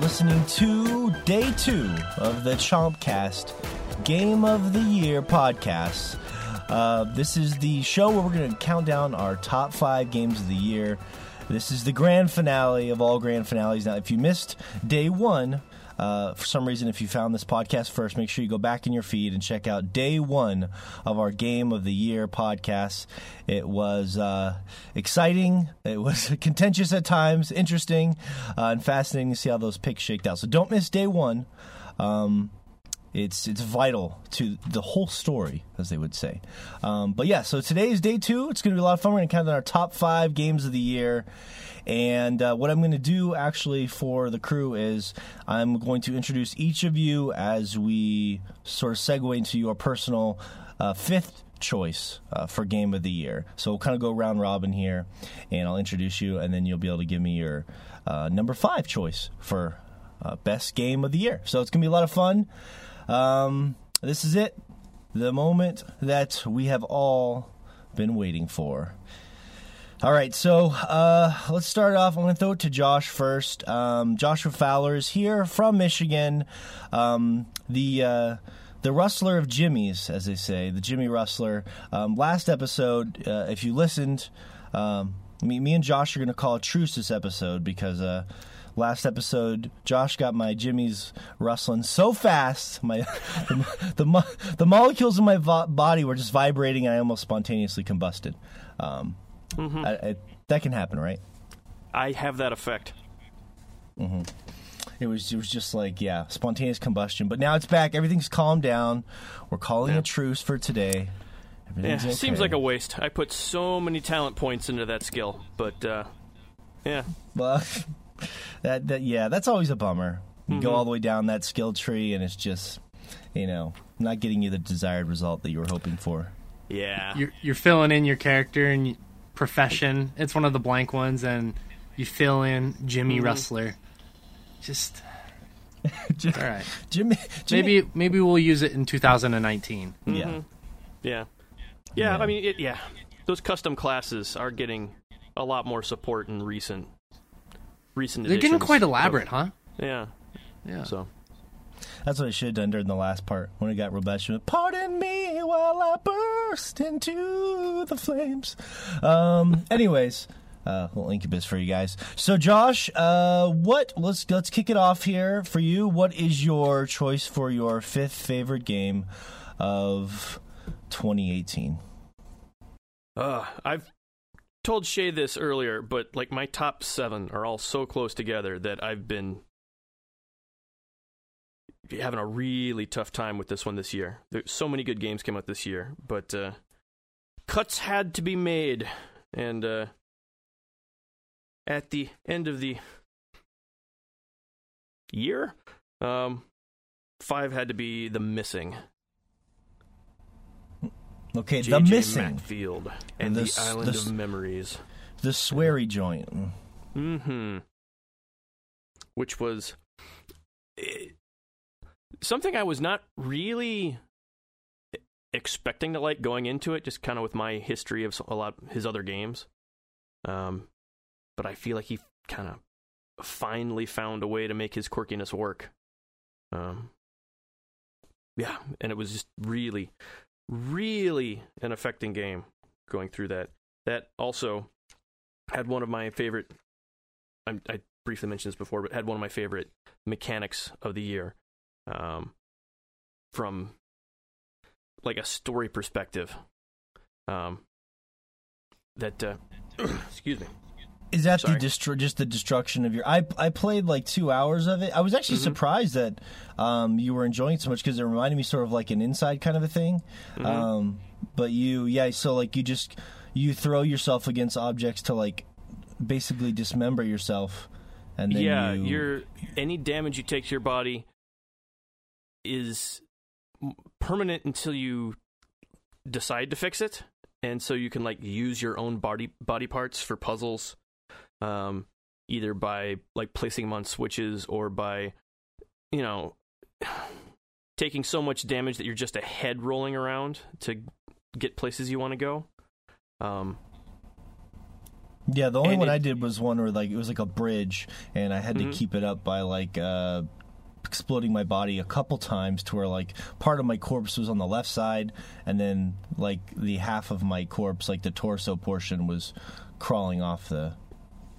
listening to day two of the Chompcast Game of the Year podcast. Uh, this is the show where we're going to count down our top five games of the year. This is the grand finale of all grand finales. Now, if you missed day one, uh, for some reason, if you found this podcast first, make sure you go back in your feed and check out day one of our Game of the Year podcast. It was uh, exciting, it was contentious at times, interesting, uh, and fascinating to see how those picks shaked out. So don't miss day one. Um, it's it's vital to the whole story, as they would say. Um, but yeah, so today is day two. It's going to be a lot of fun. We're going to count down our top five games of the year. And uh, what I'm going to do actually for the crew is I'm going to introduce each of you as we sort of segue into your personal uh, fifth choice uh, for game of the year. So we'll kind of go round robin here, and I'll introduce you, and then you'll be able to give me your uh, number five choice for uh, best game of the year. So it's going to be a lot of fun. Um, this is it, the moment that we have all been waiting for. All right, so uh, let's start off. I'm going to throw it to Josh first. Um, Joshua Fowler is here from Michigan. Um, the uh, the rustler of Jimmy's, as they say, the Jimmy Rustler. Um, last episode, uh, if you listened, um, me, me and Josh are going to call a truce this episode because uh, last episode, Josh got my Jimmy's rustling so fast, my the, the, the molecules in my vo- body were just vibrating, and I almost spontaneously combusted. Um, I, I, that can happen, right? I have that effect. It was it was just like yeah, spontaneous combustion. But now it's back. Everything's calmed down. We're calling Yeah. a truce for today. Yeah, Everything's seems like a waste. I put so many talent points into that skill, but uh, yeah, Well, that that yeah, that's always a bummer. You Mm-hmm. go all the way down that skill tree, and it's just you know not getting you the desired result that you were hoping for. yeah. You're you're filling in your character and y- profession. It's one of the blank ones, and you fill in Jimmy mm. Rustler. Just Jim- all right. Jimmy, Jimmy Maybe maybe we'll use it in 2019. yeah. Mm-hmm. yeah, yeah. Yeah. I mean, it, yeah. Those custom classes are getting a lot more support in recent, recent. They're getting quite elaborate, huh? Yeah. Yeah. So That's what I should have done during the last part when it got real Pardon me while I burst into the flames. Um, anyways, uh, little incubus for you guys. So, Josh, uh, what? Let's let's kick it off here for you. What is your choice for your fifth favorite game of 2018? Uh, I've told Shay this earlier, but like my top seven are all so close together that I've been having a really tough time with this one this year. There's so many good games came out this year, but uh, cuts had to be made, and uh, at the end of the year, um, five had to be the missing. Okay, the missing, Macfield and The the, Island the of Memories. the sweary joint. hmm Which was eh, something I was not really expecting to like going into it, just kind of with my history of a lot of his other games. Um, but I feel like he kind of finally found a way to make his quirkiness work. Um, yeah, and it was just really, really an affecting game going through that. That also had one of my favorite. I, I briefly mentioned this before, but had one of my favorite mechanics of the year, um, from like a story perspective. Um, that uh, excuse me. Is that Sorry. the just the destruction of your? I I played like two hours of it. I was actually Mhm. surprised that um, you were enjoying it so much because it reminded me sort of like an inside kind of a thing. Mhm. Um, but you, yeah, so like you just you throw yourself against objects to like basically dismember yourself, and then yeah, you, your any damage you take to your body is permanent until you decide to fix it, and so you can like use your own body body parts for puzzles, um, either by like placing them on switches or by, you know, taking so much damage that you're just a head rolling around to get places you want to go. Um, Yeah, the only one it- I did was one where like it was like a bridge, and I had Mm-hmm. to keep it up by like uh, exploding my body a couple times to where like part of my corpse was on the left side, and then like the half of my corpse, like the torso portion, was crawling off the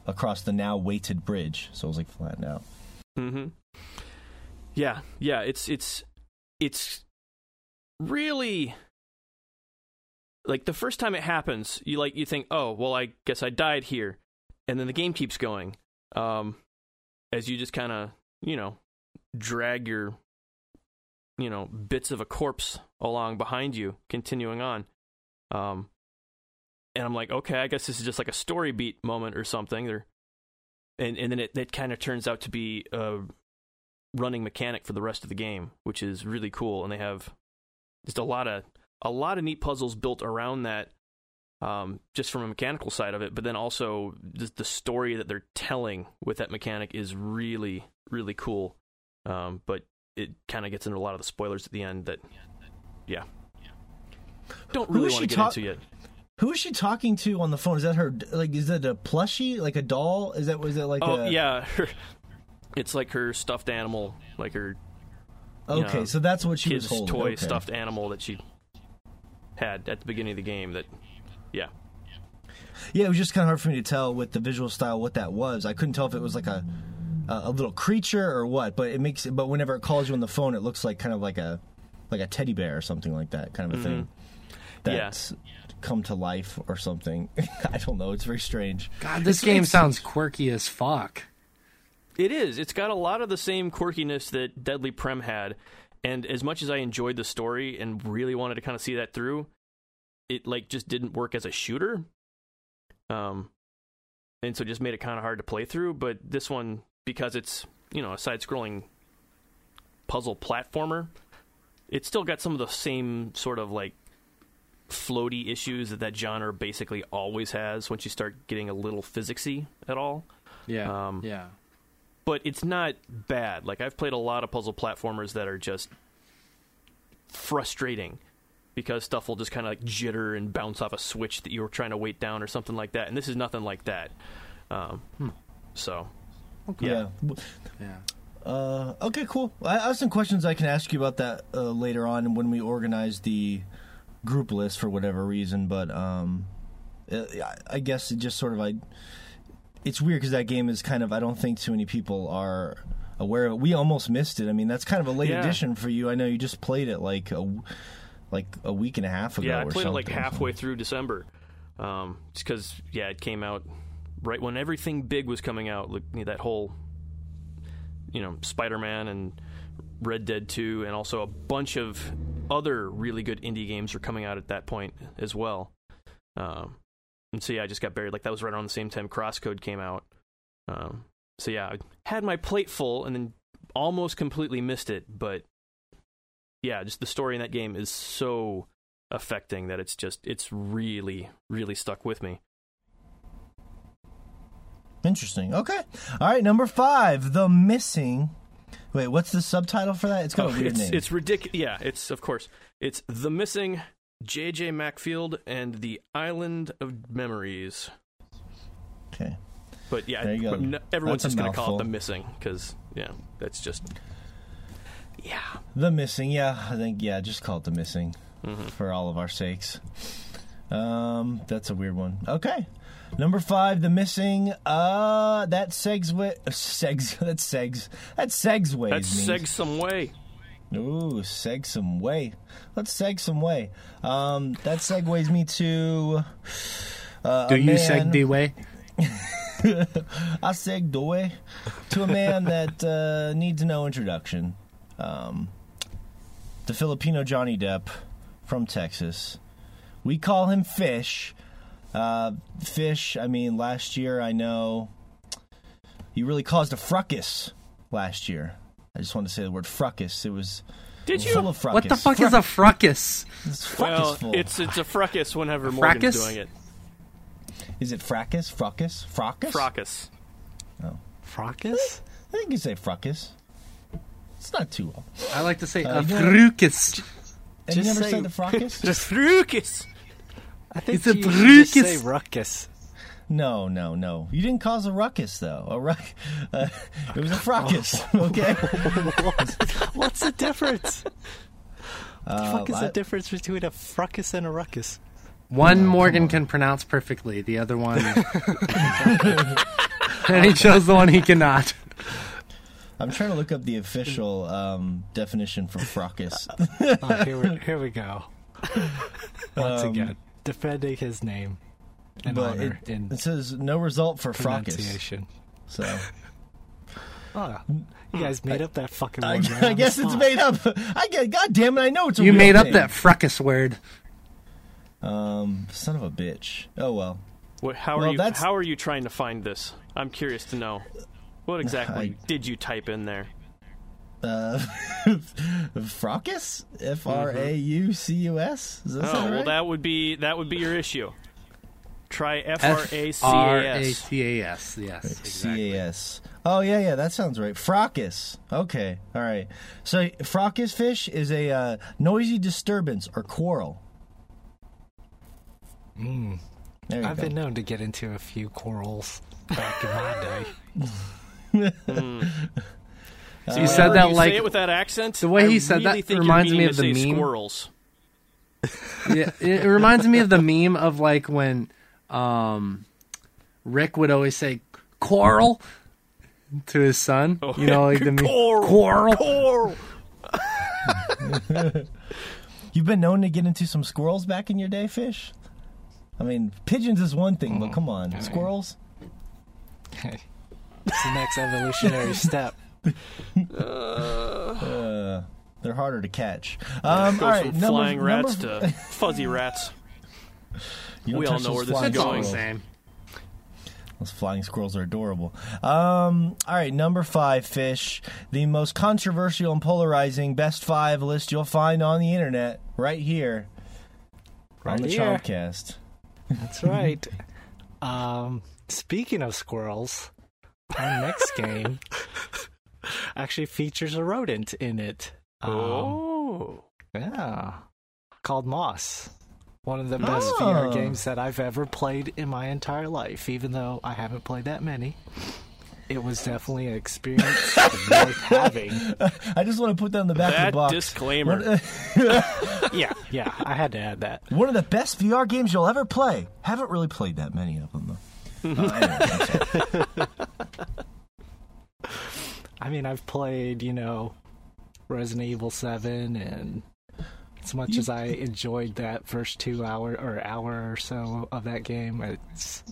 across the now weighted bridge, so it was like flattened out. Mm-hmm. Yeah, yeah. It's it's it's really like the first time it happens, you like you think, oh, well, I guess I died here, and then the game keeps going, um, as you just kind of you know drag your you know bits of a corpse along behind you, continuing on. Um, and I'm like, okay, I guess this is just like a story beat moment or something. There, and and then it, it kind of turns out to be a running mechanic for the rest of the game, which is really cool. And they have just a lot of a lot of neat puzzles built around that, um, just from a mechanical side of it. But then also just the story that they're telling with that mechanic is really really cool. Um, but it kind of gets into a lot of the spoilers at the end that, yeah, don't really want to get talk- into yet. Who is she talking to on the phone? Is that her? Like, is that a plushie? Like a doll? Is that was it like? Oh a, yeah, her, it's like her stuffed animal, like her Okay, know, so that's what she was holding. toy okay. stuffed animal that she had at the beginning of the game. That yeah, Yeah, it was just kind of hard for me to tell with the visual style what that was. I couldn't tell if it was like a a, a little creature or what. But it makes. But whenever it calls you on the phone, it looks like kind of like a like a teddy bear or something like that kind of a thing. Mm-hmm. Yeah. That's come to life or something. I don't know. It's very strange. God, this It's- game it's- sounds quirky as fuck. it is. It's got a lot of the same quirkiness that Deadly Prem had, and as much as I enjoyed the story and really wanted to kind of see that through, it like just didn't work as a shooter. Um, and so it just made it kind of hard to play through. But this one, because it's you know a side-scrolling puzzle platformer, it's still got some of the same sort of like floaty issues that that genre basically always has once you start getting a little physicsy at all. Yeah, Um, yeah. But it's not bad. Like I've played a lot of puzzle platformers that are just frustrating because stuff will just kind of like jitter and bounce off a switch that you were trying to weight down or something like that. And this is nothing like that. Um, So Yeah. Yeah. Uh, okay, cool. I, I have some questions I can ask you about that uh, later on when we organize the group list for whatever reason. But um, uh, I- I guess it just sort of I. It's weird because that game is kind of I don't think too many people are aware of it. We almost missed it. I mean, that's kind of a late Yeah. addition for you. I know you just played it like a like a week and a half ago. yeah, I or played it like halfway through December. Um, just because yeah, it came out right when everything big was coming out. Like you know, that whole you know Spider-Man and Red Dead 2 and also a bunch of other really good indie games were coming out at that point as well. Um, and so yeah, I just got buried. Like that was right around the same time Crosscode came out. Um, so yeah, I had my plate full and then almost completely missed it. But yeah, just the story in that game is so affecting that it's just it's really really stuck with me. Interesting. Okay. All right. Number five, the missing. Wait, what's the subtitle for that? It's got a weird Oh, it's name. it's ridiculous. Yeah, it's of course it's the missing J.J. Macfield and the Island of Memories. okay. But yeah, There you go. everyone's That's just going to call it the missing because yeah, that's just yeah. The missing, yeah, I think yeah, just call it the missing Mm-hmm. for all of our sakes. Um, that's a weird one. Okay, number five, the missing. Uh, that segs wi- segs that segs that segs ways. That me. seg some way. Ooh, seg some way. Let's seg some way. Um, that segues me to. Uh, Do a you man- seg the way? I seg the way to a man that uh, needs no introduction. Um, the Filipino Johnny Depp from Texas. We call him Fish. Uh, Fish, I mean, last year I know you really caused a fracas last year. I just want to say the word fracas. It was Did full you? of fracas. What the fuck is a fracas? It's Well, fracasful. it's it's a fracas whenever Morgan's fracas? doing it. Is it fracas? Fracas? Fracas? Fracas. Oh fracas? I think you say fracas. It's not too well. I like to say Uh, a you know- fracas. And you Just never say- say the fracas? Just fracas. I think It's a you should just say ruckus. No, no, no. You didn't cause a ruckus though. A ruck. Uh, it was a fracas. Okay. What's the difference? the Uh, fuck is I- the difference between a fracas and a ruckus? One Morgan can pronounce perfectly, the other one. and he chose the one he cannot. I'm trying to look up the official um, definition for fracas. Oh, here, we, here we go. Once Um, again, defending his name and but it, in it says no result for fracas. pronunciation. So Oh, you guys made up that fucking I, word. right I guess it's made up. I get. God damn it! I know it's a You made up thing. that fracas word. Um, son of a bitch. Oh well. What, how Well, are you? that's- How are you trying to find this? I'm curious to know. What exactly I- did you type in there? Uh, fracas. F R A U C U S. Is that Oh, sound well, that would be that would be your issue. Try F R A C R A A S. C A S. Yes. Exactly. C A S. Oh yeah, yeah, that sounds right. Fracas. Okay, all right. So fracas fish is a uh, noisy disturbance or quarrel. Mm. There you I've go. been known to get into a few quarrels back in my day. See, You whenever said that you like say it with that accent. the way I he said that really think reminds me of the meme. Squirrels. yeah, it reminds me of the meme of like when um, Rick would always say "Coral" to his son. Oh, you know, like the meme, Coral. "Coral." Coral. You've been known to get into some squirrels back in your day, fish. I mean, pigeons is one thing, but come on, squirrels. it's the next evolutionary step. Uh, they're harder to catch. Um, Goes all right, from number- flying rats number- to fuzzy rats. We all know where this is flying It's all the going. same. Those flying squirrels are adorable. Um, all right, number five, fish. The most controversial and polarizing best five list you'll find on the internet, right here on the here. Chompcast. That's right. Um, speaking of squirrels, our next game actually features a rodent in it. Um, oh. Yeah. Called Moss. One of the best VR Oh. games that I've ever played in my entire life, even though I haven't played that many. It was definitely an experience worth having. I just want to put that in the back of the box. disclaimer. One, Yeah, yeah, I had to add that. one of the best VR games you'll ever play. Haven't really played that many of them though. Uh, anyway, I'm sorry. I mean, I've played, you know, Resident Evil 7, and as much as I enjoyed that first two hour or hour or so of that game, it's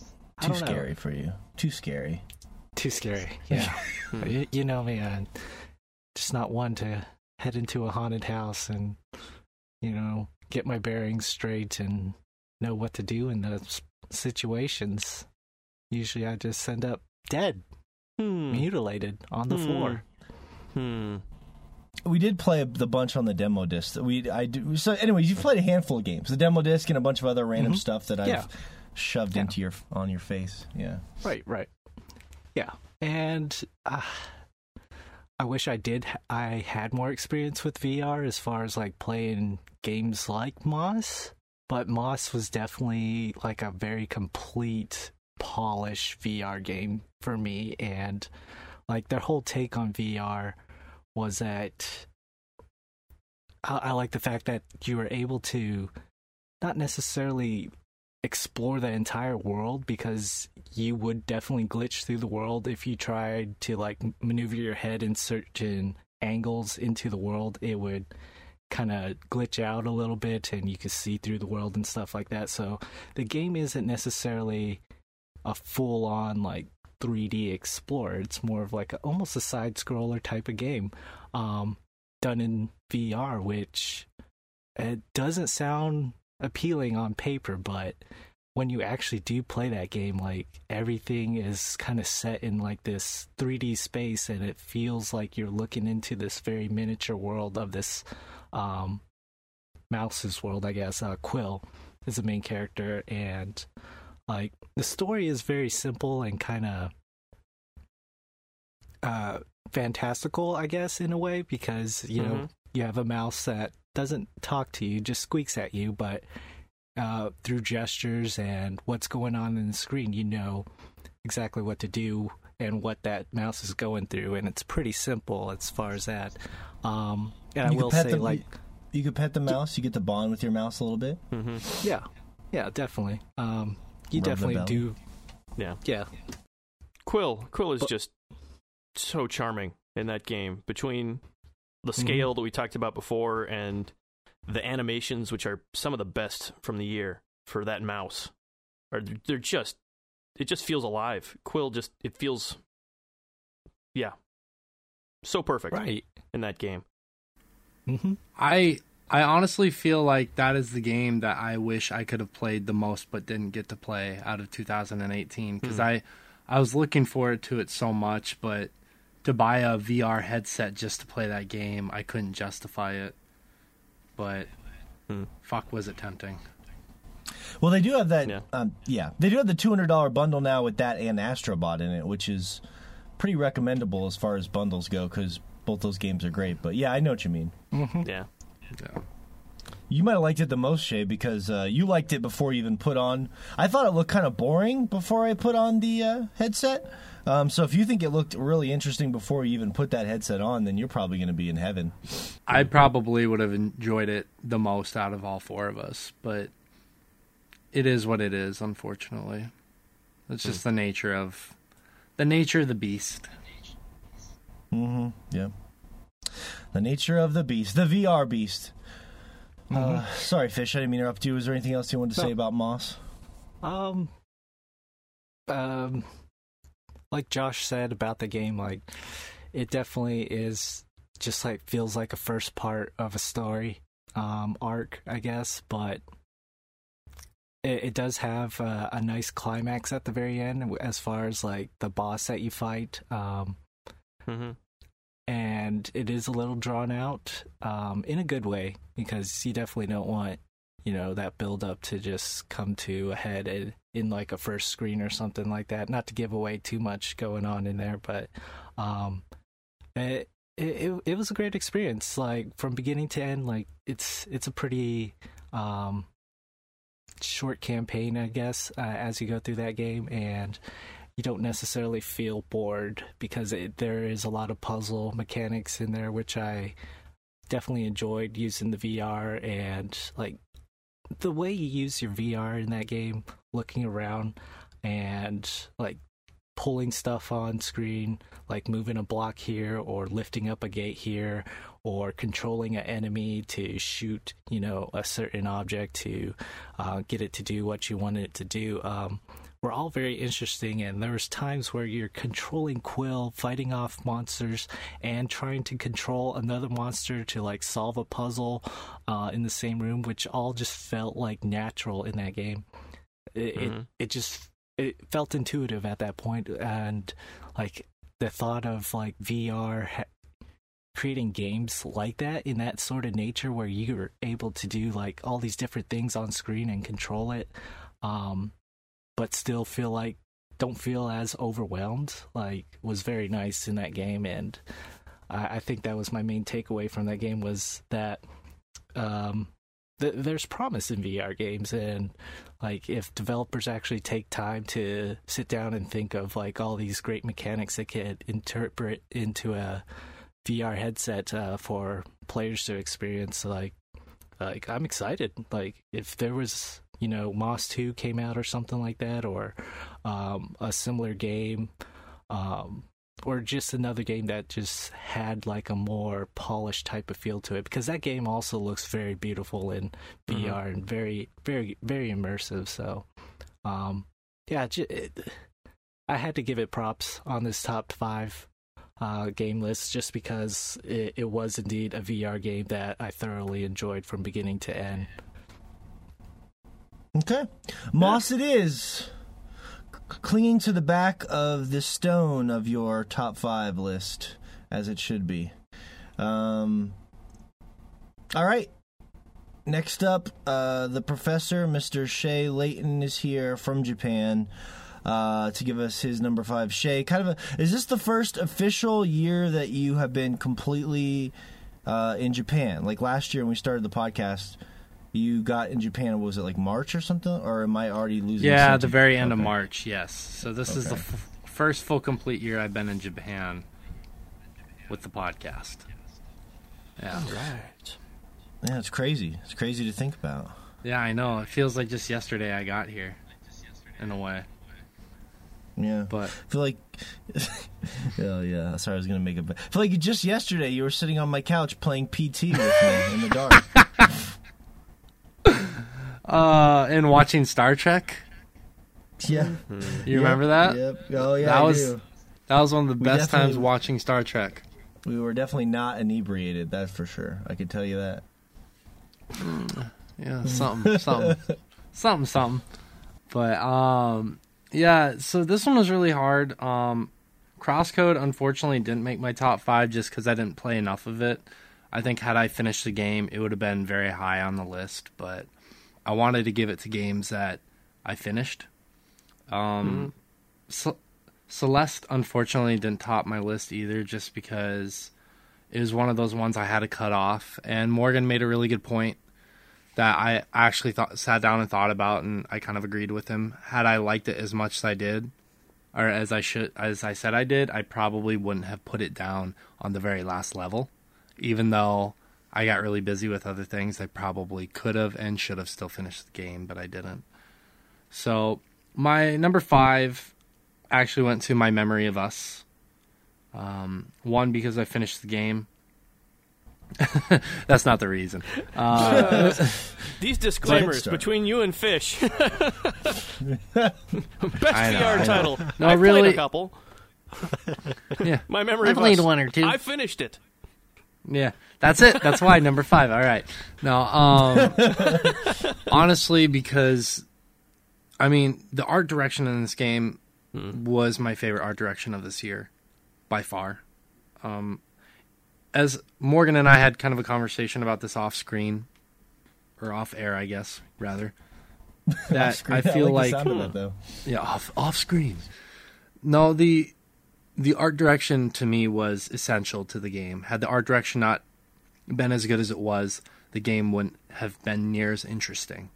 Too don't know. scary for you. Too scary. Too scary. Yeah. you, you know me, I'm just not one to head into a haunted house and, you know, get my bearings straight and know what to do in those situations. Usually I just end up dead, Hmm. mutilated on the Hmm. floor. Hmm. We did play the bunch on the demo disc. We I do, so. Anyways, you've played a handful of games, the demo disc, and a bunch of other random Mhm. stuff that I've Yeah. shoved Yeah. into your on your face. Yeah. Right, right. Yeah. And uh, I wish I did I had more experience with VR as far as like playing games like Moss, but Moss was definitely like a very complete polished VR game for me and like their whole take on VR was that I, I like the fact that you were able to not necessarily explore the entire world because you would definitely glitch through the world if you tried to like maneuver your head in certain angles into the world. It would kind of glitch out a little bit and you could see through the world and stuff like that. So the game isn't necessarily a full on like 3D explorer it's more of like a, almost a side scroller type of game um done in VR which it doesn't sound appealing on paper, but when you actually do play that game, like everything is kind of set in like this 3D space, and it feels like you're looking into this very miniature world of this um, mouse's world, I guess. Uh, Quill is the main character, and like the story is very simple and kind of uh, fantastical, I guess, in a way, because you know Mhm. you have a mouse that doesn't talk to you, just squeaks at you, but uh, through gestures and what's going on in the screen, you know exactly what to do and what that mouse is going through, and it's pretty simple as far as that. Um, and You I will say, the- like, You could pet the mouse. You get to bond with your mouse a little bit. hmm yeah, yeah, definitely. Um, you definitely do, Yeah. yeah. Quill. Quill is But- just so charming in that game. Between the Mm-hmm. scale that we talked about before and the animations, which are some of the best from the year for that mouse, are they're just it just feels alive. Quill just it feels yeah. So perfect Right. in that game. hmm I I honestly feel like that is the game that I wish I could have played the most but didn't get to play out of 2018 because Hmm. I I was looking forward to it so much but to buy a VR headset just to play that game I couldn't justify it but Hmm. fuck was it tempting Well, they do have that. Yeah. Yeah, um, yeah they do have the two hundred dollar bundle now with that and Astrobot in it, which is pretty recommendable as far as bundles go because both those games are great. But yeah, I know what you mean. Yeah. Yeah. You might have liked it the most, Shay, because uh, you liked it before you even put on. I thought it looked kind of boring before I put on the uh, headset. Um, so if you think it looked really interesting before you even put that headset on, then you're probably going to be in heaven. I probably would have enjoyed it the most out of all four of us, but it is what it is, unfortunately. It's just the nature of the nature of the beast. Mm-hmm. Yeah. The nature of the beast, the VR beast. Uh, sorry, Fish. I didn't mean to interrupt you. Is there anything else you wanted to No. say about Moss? Um, um, like Josh said about the game, like it definitely is just like feels like a first part of a story, um, arc, I guess, but it, it does have a, a nice climax at the very end as far as like the boss that you fight. Um, hmm and it is a little drawn out um, in a good way because you definitely don't want you know that build up to just come to a head in, in like a first screen or something like that. Not to give away too much going on in there but um it it, it was a great experience like from beginning to end like it's it's a pretty um short campaign i guess uh, as you go through that game and you don't necessarily feel bored because it, there is a lot of puzzle mechanics in there, which I definitely enjoyed using the VR and like the way you use your VR in that game, looking around and like pulling stuff on screen, like moving a block here or lifting up a gate here or controlling an enemy to shoot, you know, a certain object to uh, get it to do what you want it to do. Um, were all very interesting and there was times where you're controlling quill fighting off monsters and trying to control another monster to like solve a puzzle uh, in the same room which all just felt like natural in that game it, Mhm. it, it just it felt intuitive at that point and like the thought of like vr ha- creating games like that in that sort of nature where you're able to do like all these different things on screen and control it um but still feel like don't feel as overwhelmed like was very nice in that game. And I, I think that was my main takeaway from that game was that um th- there's promise in VR games. And like if developers actually take time to sit down and think of like all these great mechanics that could interpret into a VR headset uh, for players to experience like like I'm excited. Like if there was you know Moss 2 came out or something like that or um, a similar game um, or just another game that just had like a more polished type of feel to it because that game also looks very beautiful in Mhm. VR and very very very immersive so um yeah it, I had to give it props on this top 5 uh, game list just because it, it was indeed a VR game that I thoroughly enjoyed from beginning to end. Okay. Moss it is. Clinging to the back of the stone of your top five list, as it should be. Um, all right. Next up, uh, the professor, Mr. Shay Layton, is here from Japan uh, to give us his number five. Shay, kind of a, is this the first official year that you have been completely uh, in Japan? Like last year when we started the podcast, you got in Japan. Was it like March or something, or am I already losing? Yeah, sense the very end of. March. Yes. So this is the f- first full complete year I've been in Japan with the podcast. Yeah. Right. Yeah, it's crazy. It's crazy to think about. Yeah, I know. It feels like just yesterday I got here, in a way. Yeah, But I feel like. oh yeah, sorry. I was gonna make a. I feel like just yesterday you were sitting on my couch playing PT with me in the dark. uh, and watching Star Trek, Yeah, you remember that? Yep. Oh yeah, That I was- do. That was one of the We best times watching Star Trek. We were definitely not inebriated. That's for sure. I could tell you that. Yeah, something, something, something, something. But um, yeah. So this one was really hard. Um, Crosscode unfortunately didn't make my top five just because I didn't play enough of it. I think had I finished the game, it would have been very high on the list. But I wanted to give it to games that I finished. Um, Ce- Celeste unfortunately didn't top my list either, just because it was one of those ones I had to cut off. And Morgan made a really good point that I actually thought sat down and thought about, and I kind of agreed with him. Had I liked it as much as I did, or as I should, as I said I did, I probably wouldn't have put it down on the very last level. Even though I got really busy with other things, I probably could have and should have still finished the game, but I didn't. So my number five actually went to my memory of us. Um, one because I finished the game. That's not the reason. Uh, These disclaimers between you and Fish. Best I know, VR title. No, I played really- a couple. yeah, My memory. I of played Us. one or two. I finished it. Yeah, that's it. That's why number five. All right. No, um, honestly, because I mean, the art direction in this game was my favorite art direction of this year, by far. Um, as Morgan and I had kind of a conversation about this off screen, or off air, I guess, rather. That I feel like, like, the sound of that, though. yeah, off off screen. No, the the art direction to me was essential to the game. Had the art direction not been as good as it was, the game wouldn't have been near as interesting.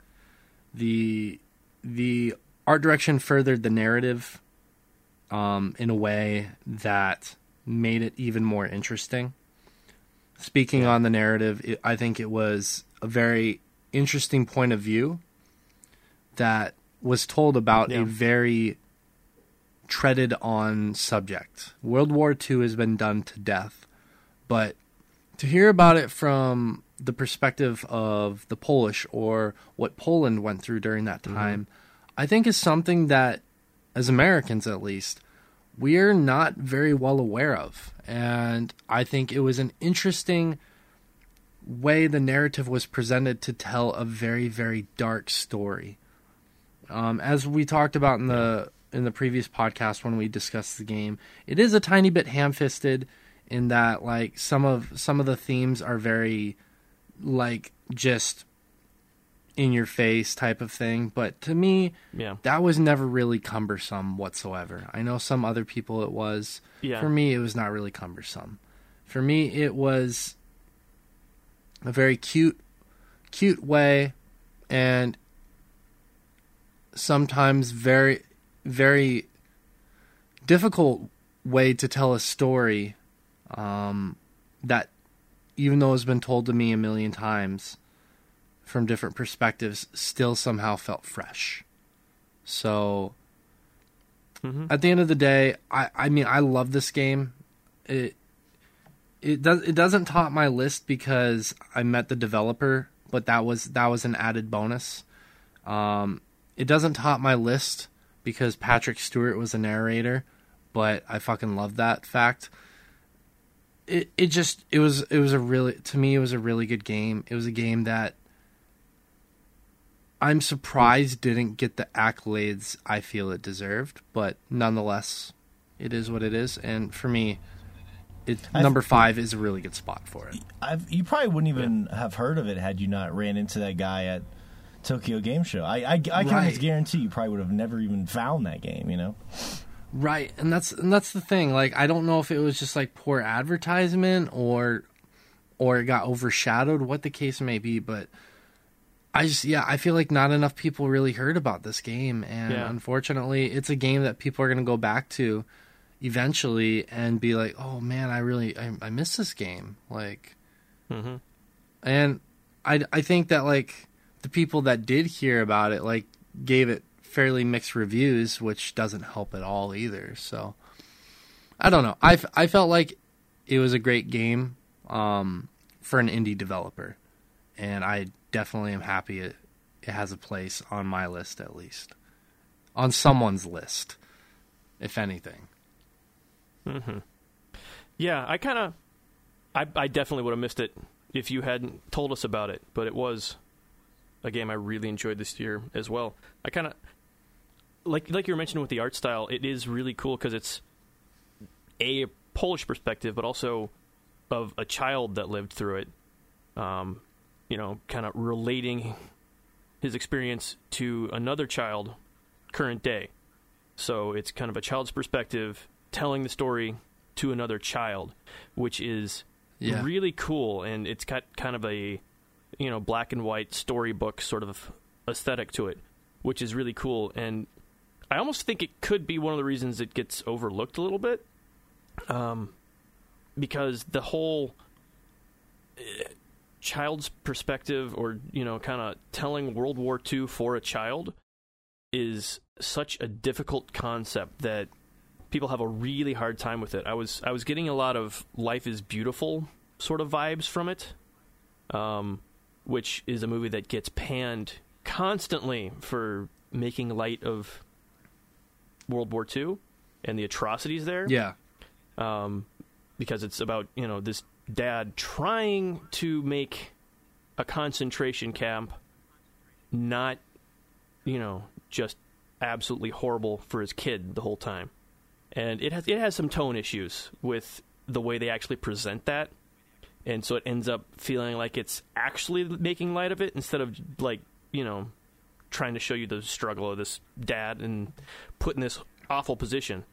The the art direction furthered the narrative um, in a way that made it even more interesting. Speaking on the narrative, it, I think it was a very interesting point of view that was told about Yeah. a very treaded on subject. World War II has been done to death, but to hear about it from the perspective of the Polish or what Poland went through during that time, I think is something that, as Americans at least, we're not very well aware of. And I think it was an interesting way the narrative was presented to tell a very, very dark story. Um, as we talked about in the in the previous podcast when we discussed the game, it is a tiny bit ham-fisted in that like some of some of the themes are very like just in your face type of thing, but to me Yeah. that was never really cumbersome whatsoever. I know some other people it was. Yeah. For me, it was not really cumbersome. For me, it was a very cute, cute way, and sometimes very, very difficult way to tell a story um, that, even though it's been told to me a million times from different perspectives, still somehow felt fresh. So, at the end of the day, I, I mean, I love this game. It it does it doesn't top my list because I met the developer, but that was that was an added bonus. Um, it doesn't top my list because Patrick Stewart was a narrator, but I fucking love that fact. It it just it was it was a really to me it was a really good game. It was a game that I'm surprised didn't get the accolades I feel it deserved, but nonetheless, it is what it is. And for me, it number five is a really good spot for it. I've, you probably wouldn't even have heard of it had you not ran into that guy at Tokyo Game Show. I I, I can Right. almost guarantee you probably would have never even found that game. You know, Right, and that's and that's the thing. Like, I don't know if it was just like poor advertisement or or it got overshadowed, what the case may be, but I just yeah, I feel like not enough people really heard about this game, and Yeah. unfortunately, it's a game that people are going to go back to eventually and be like, "Oh man, I really I, I miss this game." Like, hmm and I I think that like the people that did hear about it like gave it fairly mixed reviews, which doesn't help at all either. So I don't know. I I felt like it was a great game um, for an indie developer, and I definitely am happy it it has a place on my list at least, on someone's list, if anything. hmm Yeah, I kind of, I, I definitely would have missed it if you hadn't told us about it. But it was a game I really enjoyed this year as well. I kind of like like you were mentioning with the art style. It is really cool because it's a Polish perspective, but also of a child that lived through it. Um, you know, kind of relating his experience to another child, current day. So it's kind of a child's perspective telling the story to another child, which is Yeah. really cool. And it's got kind of a, you know, black and white storybook sort of aesthetic to it, which is really cool. And I almost think it could be one of the reasons it gets overlooked a little bit. Um, because the whole uh, child's perspective or, you know, kind of telling World War II for a child is such a difficult concept that people have a really hard time with it. I was I was getting a lot of Life is Beautiful sort of vibes from it, um, which is a movie that gets panned constantly for making light of World War II and the atrocities there. Yeah. um, because it's about you know this dad trying to make a concentration camp not you know just absolutely horrible for his kid the whole time. And it has it has some tone issues with the way they actually present that and so it ends up feeling like it's actually making light of it instead of like you know trying to show you the struggle of this dad and put in this awful position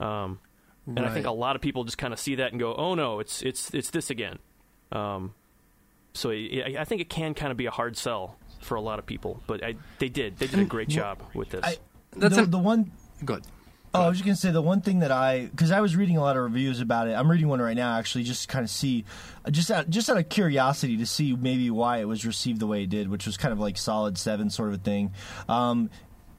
um, and I think a lot of people just kind of see that and go, "Oh no, it's it's it's this again." Um, so I, I think it can kind of be a hard sell for a lot of people, but I, they did they did a great job with this. I, That's the, an- the one Good. Oh, I was just gonna say the one thing that I because I was reading a lot of reviews about it. I'm reading one right now, actually, just kind of see, just out, just out of curiosity to see maybe why it was received the way it did, which was kind of like solid seven sort of a thing. Um,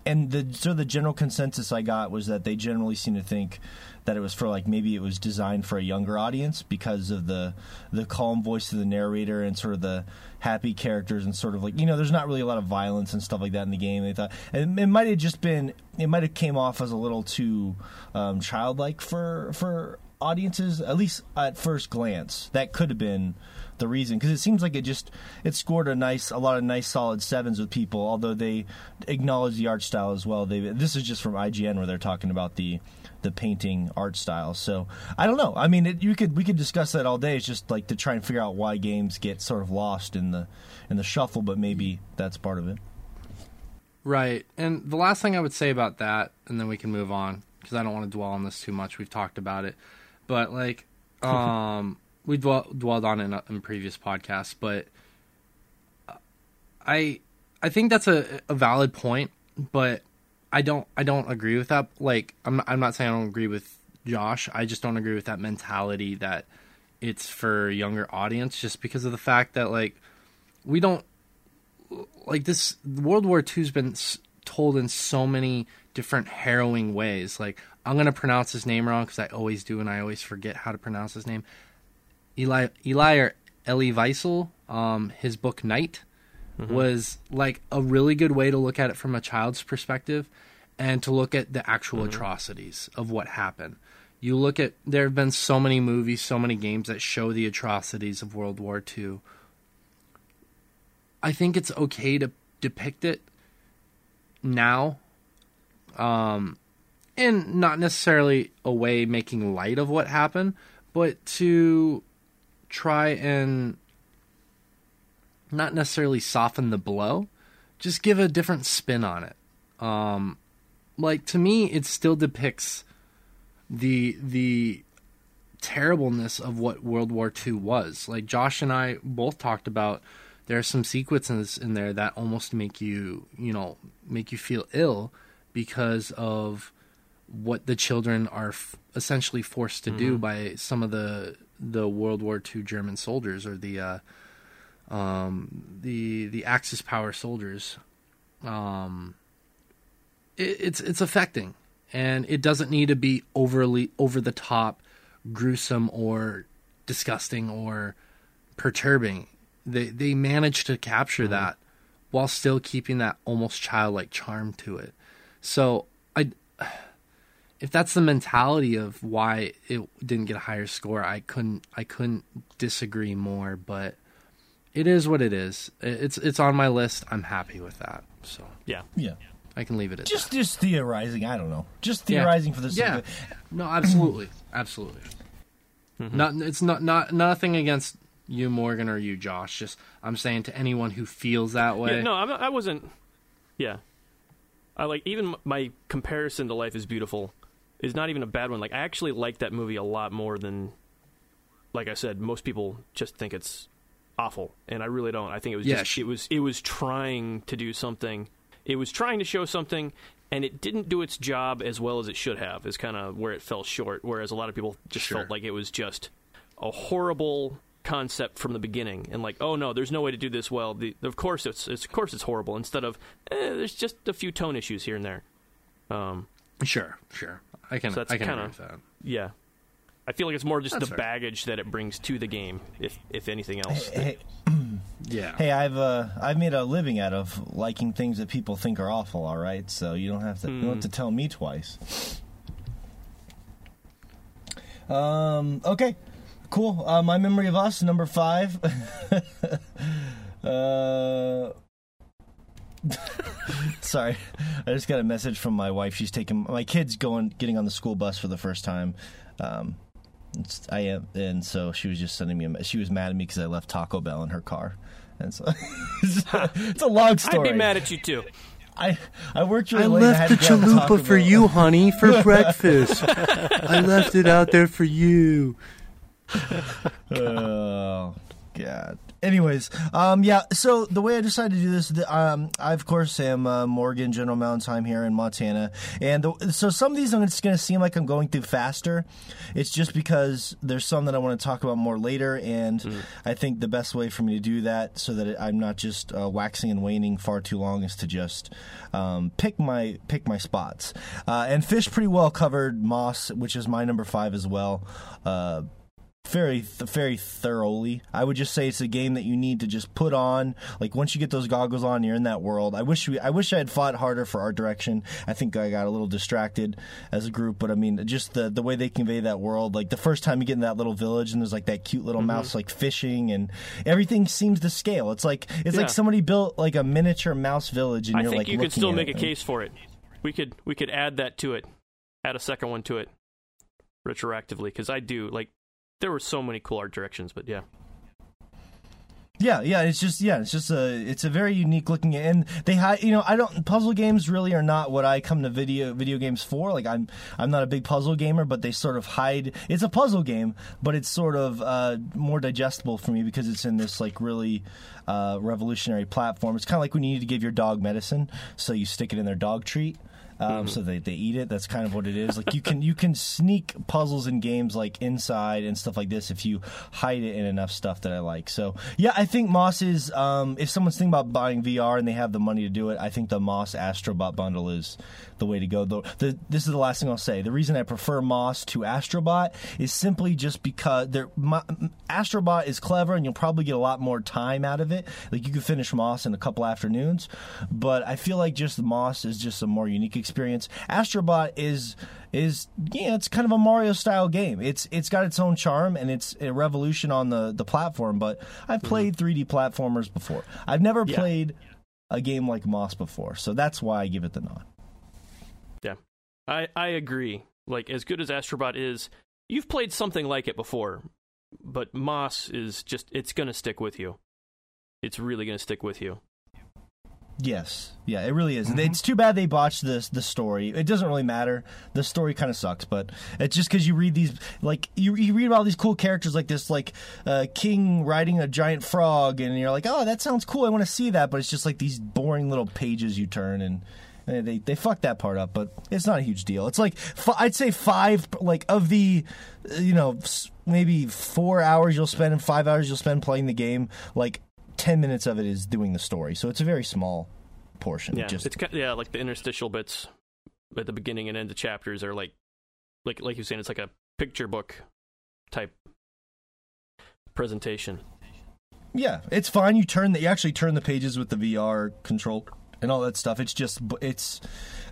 and the so the general consensus I got was that they generally seem to think that it was for like maybe it was designed for a younger audience because of the the calm voice of the narrator and sort of the happy characters and sort of like you know there's not really a lot of violence and stuff like that in the game. They thought and it might have just been it might have came off as a little too um, childlike for for audiences at least at first glance. That could have been the reason because it seems like it just it scored a nice a lot of nice solid sevens with people although they acknowledge the art style as well they this is just from IGN where they're talking about the the painting art style so I don't know I mean it, you could we could discuss that all day it's just like to try and figure out why games get sort of lost in the in the shuffle but maybe that's part of it Right. And the last thing I would say about that, and then we can move on because I don't want to dwell on this too much. We've talked about it, but like, um, we dwell, dwelled on it in, in previous podcasts. But I, I think that's a, a valid point, but I don't, I don't agree with that. Like, I'm, I'm not saying I don't agree with Josh. I just don't agree with that mentality that it's for a younger audience, just because of the fact that like we don't like this World War II's been s- told in so many different harrowing ways. Like I'm gonna pronounce his name wrong because I always do, and I always forget how to pronounce his name. Eli Eli or Eli Wiesel, um, his book Night was like a really good way to look at it from a child's perspective, and to look at the actual atrocities of what happened. You look at there have been so many movies, so many games that show the atrocities of World War II. I think it's okay to depict it now, um, and not necessarily a way making light of what happened, but to try and not necessarily soften the blow, just give a different spin on it. Um, like to me, it still depicts the the terribleness of what World War II was. Like Josh and I both talked about there are some sequences in there that almost make you, you know, make you feel ill because of what the children are f- essentially forced to do by some of the the World War II German soldiers or the uh, um, the the Axis power soldiers. Um, it's it's affecting, and it doesn't need to be overly over the top, gruesome or disgusting or perturbing. They they manage to capture mm-hmm. that while still keeping that almost childlike charm to it. So I if that's the mentality of why it didn't get a higher score, I couldn't I couldn't disagree more. But it is what it is. It's it's on my list. I'm happy with that. So Yeah. Yeah. I can leave it at Just that. just theorizing. I don't know. Just Yeah. theorizing for the sake Yeah. of it. No, absolutely, absolutely. Mm-hmm. Not it's not not nothing against you, Morgan, or you, Josh. Just I'm saying to anyone who feels that way. Yeah, no, I'm, I wasn't. Yeah, I like even my comparison to Life is Beautiful is not even a bad one. Like I actually like that movie a lot more than, like I said, most people just think it's awful, and I really don't. I think it was Yeah, just sh- it was it was trying to do something. It was trying to show something, and it didn't do its job as well as it should have. Is kind of where it fell short. Whereas a lot of people just Sure. felt like it was just a horrible concept from the beginning and like oh no there's no way to do this well the, of course it's, it's of course it's horrible instead of eh, there's just a few tone issues here and there um Sure, sure. I can So that's I can kinda- agree with that. yeah i feel like it's more just That's the fair. baggage that it brings to the game if if anything else Hey, Yeah. hey, I've uh, I've made a living out of liking things that people think are awful. All right, so you don't have to you don't have to tell me twice. Um. Okay. Cool. Uh, my memory of us number five. uh. Sorry, I just got a message from my wife. She's taking my kids going getting on the school bus for the first time. Um, I am, and so she was just sending me. A, she was mad at me because I left Taco Bell in her car, and so it's a long story. i'd be mad at you too I I worked really late. and I had to grab Taco Bell. honey, for breakfast. I left it out there for you. oh god anyways um yeah so the way i decided to do this the, um i of course am uh, morgan general mountain time here in montana. And the, so some of these i'm just going to seem like i'm going through faster. It's just because there's some that i want to talk about more later and i think the best way for me to do that so that i'm not just uh, waxing and waning far too long is to just um, pick my pick my spots. Uh, and fish pretty well covered. Moss which is my number five as well. Uh, very very thoroughly. I would just say it's a game that you need to just put on. Like once you get those goggles on, you're in that world. I wish we I wish I had fought harder for art direction. I think I got a little distracted as a group, but I mean just the the way they convey that world. Like the first time you get in that little village and there's like that cute little mm-hmm. mouse like fishing and everything seems to scale. It's like it's Yeah. like somebody built like a miniature mouse village and i you're think like you could still make a case for it we could we could add that to it add a second one to it retroactively because i do like there were so many cool art directions but yeah. Yeah, yeah, it's just yeah, it's just a it's a very unique looking and they hide you know I don't puzzle games really are not what I come to video video games for like I'm I'm not a big puzzle gamer but they sort of hide it's a puzzle game but it's sort of uh, more digestible for me because it's in this like really uh, revolutionary platform. It's kind of like when you need to give your dog medicine so you stick it in their dog treat um, so they, they eat it. That's kind of what it is. Like you can you can sneak puzzles and games like Inside and stuff like this if you hide it in enough stuff that I like. So yeah, I think Moss is. Um, if someone's thinking about buying VR and they have the money to do it, I think the Moss Astrobot bundle is the way to go. The, the this is the last thing I'll say. The reason I prefer Moss to Astrobot is simply just because they're, Mo- Astrobot is clever and you'll probably get a lot more time out of it. Like you could finish Moss in a couple afternoons, but I feel like just Moss is just a more unique experience. Astrobot is is yeah, it's kind of a Mario style game. It's it's got its own charm and it's a revolution on the the platform. But I've mm-hmm. played 3D platformers before. I've never Yeah. played a game like Moss before, so that's why I give it the nod. Yeah, I I agree. Like as good as Astrobot is, you've played something like it before, but Moss is just it's gonna stick with you. It's really gonna stick with you. Yes, yeah, it really is. It's too bad they botched this the story. It doesn't really matter. The story kind of sucks, but it's just because you read these like you, you read about all these cool characters like this like uh, king riding a giant frog, and you're like, oh, that sounds cool. I want to see that, but it's just like these boring little pages you turn and. And They they fucked that part up, but it's not a huge deal. It's like f- I'd say five like of the, uh, you know, maybe four hours you'll spend and five hours you'll spend playing the game. Like ten minutes of it is doing the story, so it's a very small portion. Yeah, just it's kind of, yeah, like the interstitial bits at the beginning and end of chapters are like, like like you're saying, it's like a picture book type presentation. yeah, it's fine. You turn the you actually turn the pages with the VR control and all that stuff. It's just it's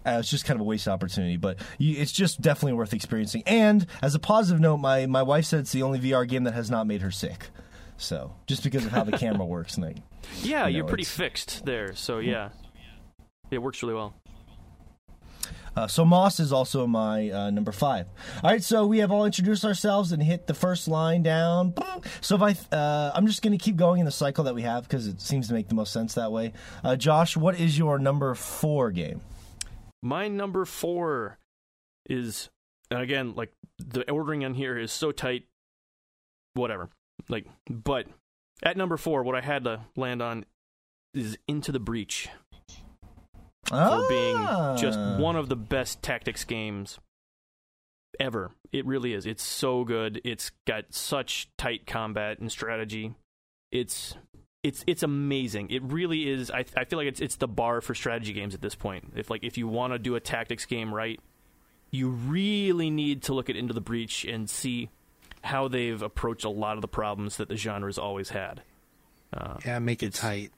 uh, it's just kind of a waste opportunity, but you, it's just definitely worth experiencing. And as a positive note, my my wife said it's the only VR game that has not made her sick. So just because of how the camera works, and they, Yeah, You are know, pretty fixed there. So yeah, it works really well. Uh, so Moss is also my uh, number five. All right, so we have all introduced ourselves and hit the first line down. So if I, uh, I'm just going to keep going in the cycle that we have because it seems to make the most sense that way. Uh, Josh, what is your number four game? My number four is, and again, like the ordering on here is so tight. Whatever, like, but at number four, what I had to land on is Into the Breach for being just Ah. one of the best tactics games ever. It really is. It's so good. It's got such tight combat and strategy. It's it's it's amazing. It really is. I I feel like it's it's the bar for strategy games at this point. If like if you want to do a tactics game right, you really need to look at Into the Breach and see how they've approached a lot of the problems that the genre's always had. Uh, Yeah, make it It's- tight.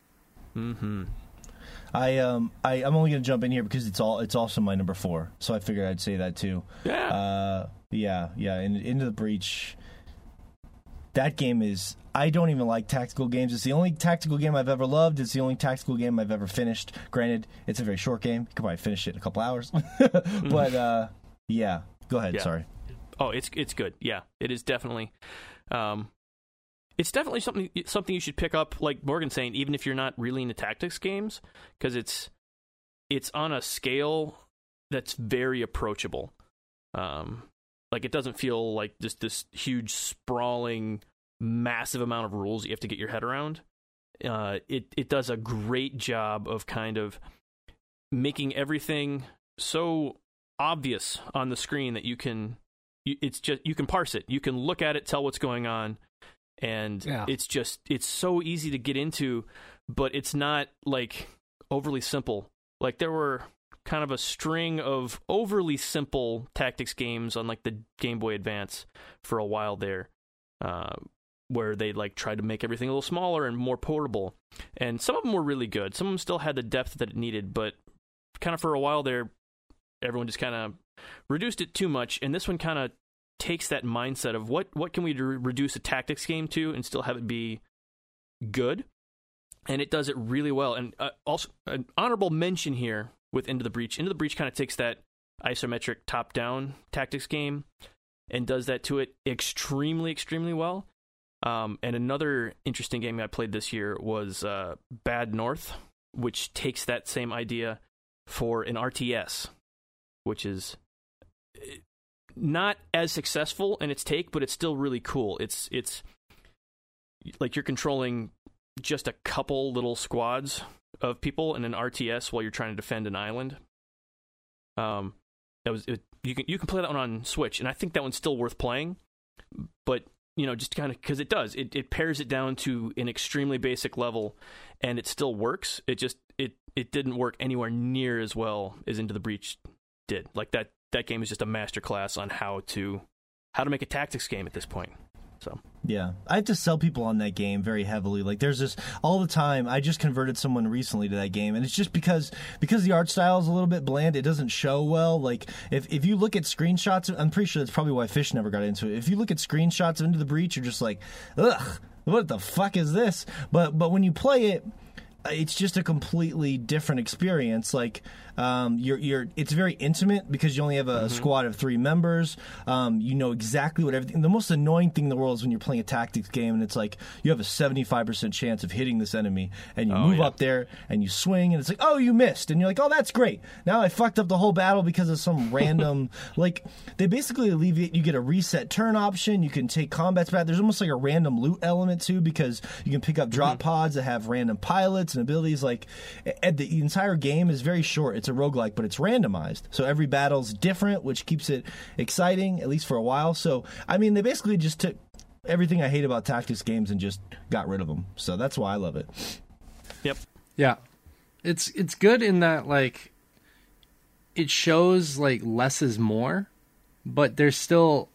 hmm I um I I'm only going to jump in here because it's all it's also my number four. So I figured I'd say that too. Yeah. Uh, yeah, yeah. And into the breach. That game is. I don't even like tactical games. It's the only tactical game I've ever loved. It's the only tactical game I've ever finished. Granted, it's a very short game. You could probably finish it in a couple hours. but uh, yeah, go ahead. Yeah. Sorry. Oh, it's it's good. Yeah, it is definitely. Um, it's definitely something something you should pick up. Like Morgan saying, even if you're not really into tactics games, because it's it's on a scale that's very approachable. Um, like it doesn't feel like just this huge sprawling, massive amount of rules you have to get your head around. Uh, it it does a great job of kind of making everything so obvious on the screen that you can it's just you can parse it you can look at it tell what's going on and Yeah. it's just it's so easy to get into but it's not like overly simple. Like there were kind of a string of overly simple tactics games on like the game boy advance for a while there uh, where they like tried to make everything a little smaller and more portable. And some of them were really good. Some of them still had the depth that it needed but kind of for a while there everyone just kind of reduced it too much and this one kind of takes that mindset of what what can we do, reduce a tactics game to and still have it be good. And it does it really well. And uh, also an honorable mention here with into the breach. Into the breach kind of takes that isometric top down tactics game and does that to it extremely extremely well. Um, and another interesting game i played this year was uh, bad north which takes that same idea for an rts which is not as successful in its take, but it's still really cool. It's it's like you're controlling just a couple little squads of people in an RTS while you're trying to defend an island. Um, that was it, you can you can play that one on Switch, and I think that one's still worth playing. But you know, just kind of because it does, it it pares it down to an extremely basic level, and it still works. It just it it didn't work anywhere near as well as Into the Breach did. Like that that game is just a masterclass on how to how to make a tactics game at this point. So Yeah, I have to sell people on that game very heavily. Like there's this all the time. I just converted someone recently to that game, and it's just because because the art style is a little bit bland. It doesn't show well. Like if if you look at screenshots, I'm pretty sure that's probably why Fish never got into it. If you look at screenshots of Into the Breach, you're just like, ugh, what the fuck is this? But but when you play it. it's just a completely different experience. Like um, you're you're it's very intimate because you only have a, a squad of three members. Um, you know exactly what everything. The most annoying thing in the world is when you're playing a tactics game and it's like you have a 75 percent chance of hitting this enemy, and you Oh, move yeah. up there and you swing, and it's like oh you missed, and you're like oh that's great. Now I fucked up the whole battle because of some random like they basically alleviate. You get a reset turn option. You can take combats back. There's almost like a random loot element too because you can pick up drop pods that have random pilots and abilities. Like the entire game is very short. It's a roguelike, but it's randomized. So every battle's different, which keeps it exciting at least for a while. So I mean, they basically just took everything I hate about tactics games and just got rid of them. So that's why I love it. Yep. Yeah. It's it's good in that like it shows like less is more, but there's still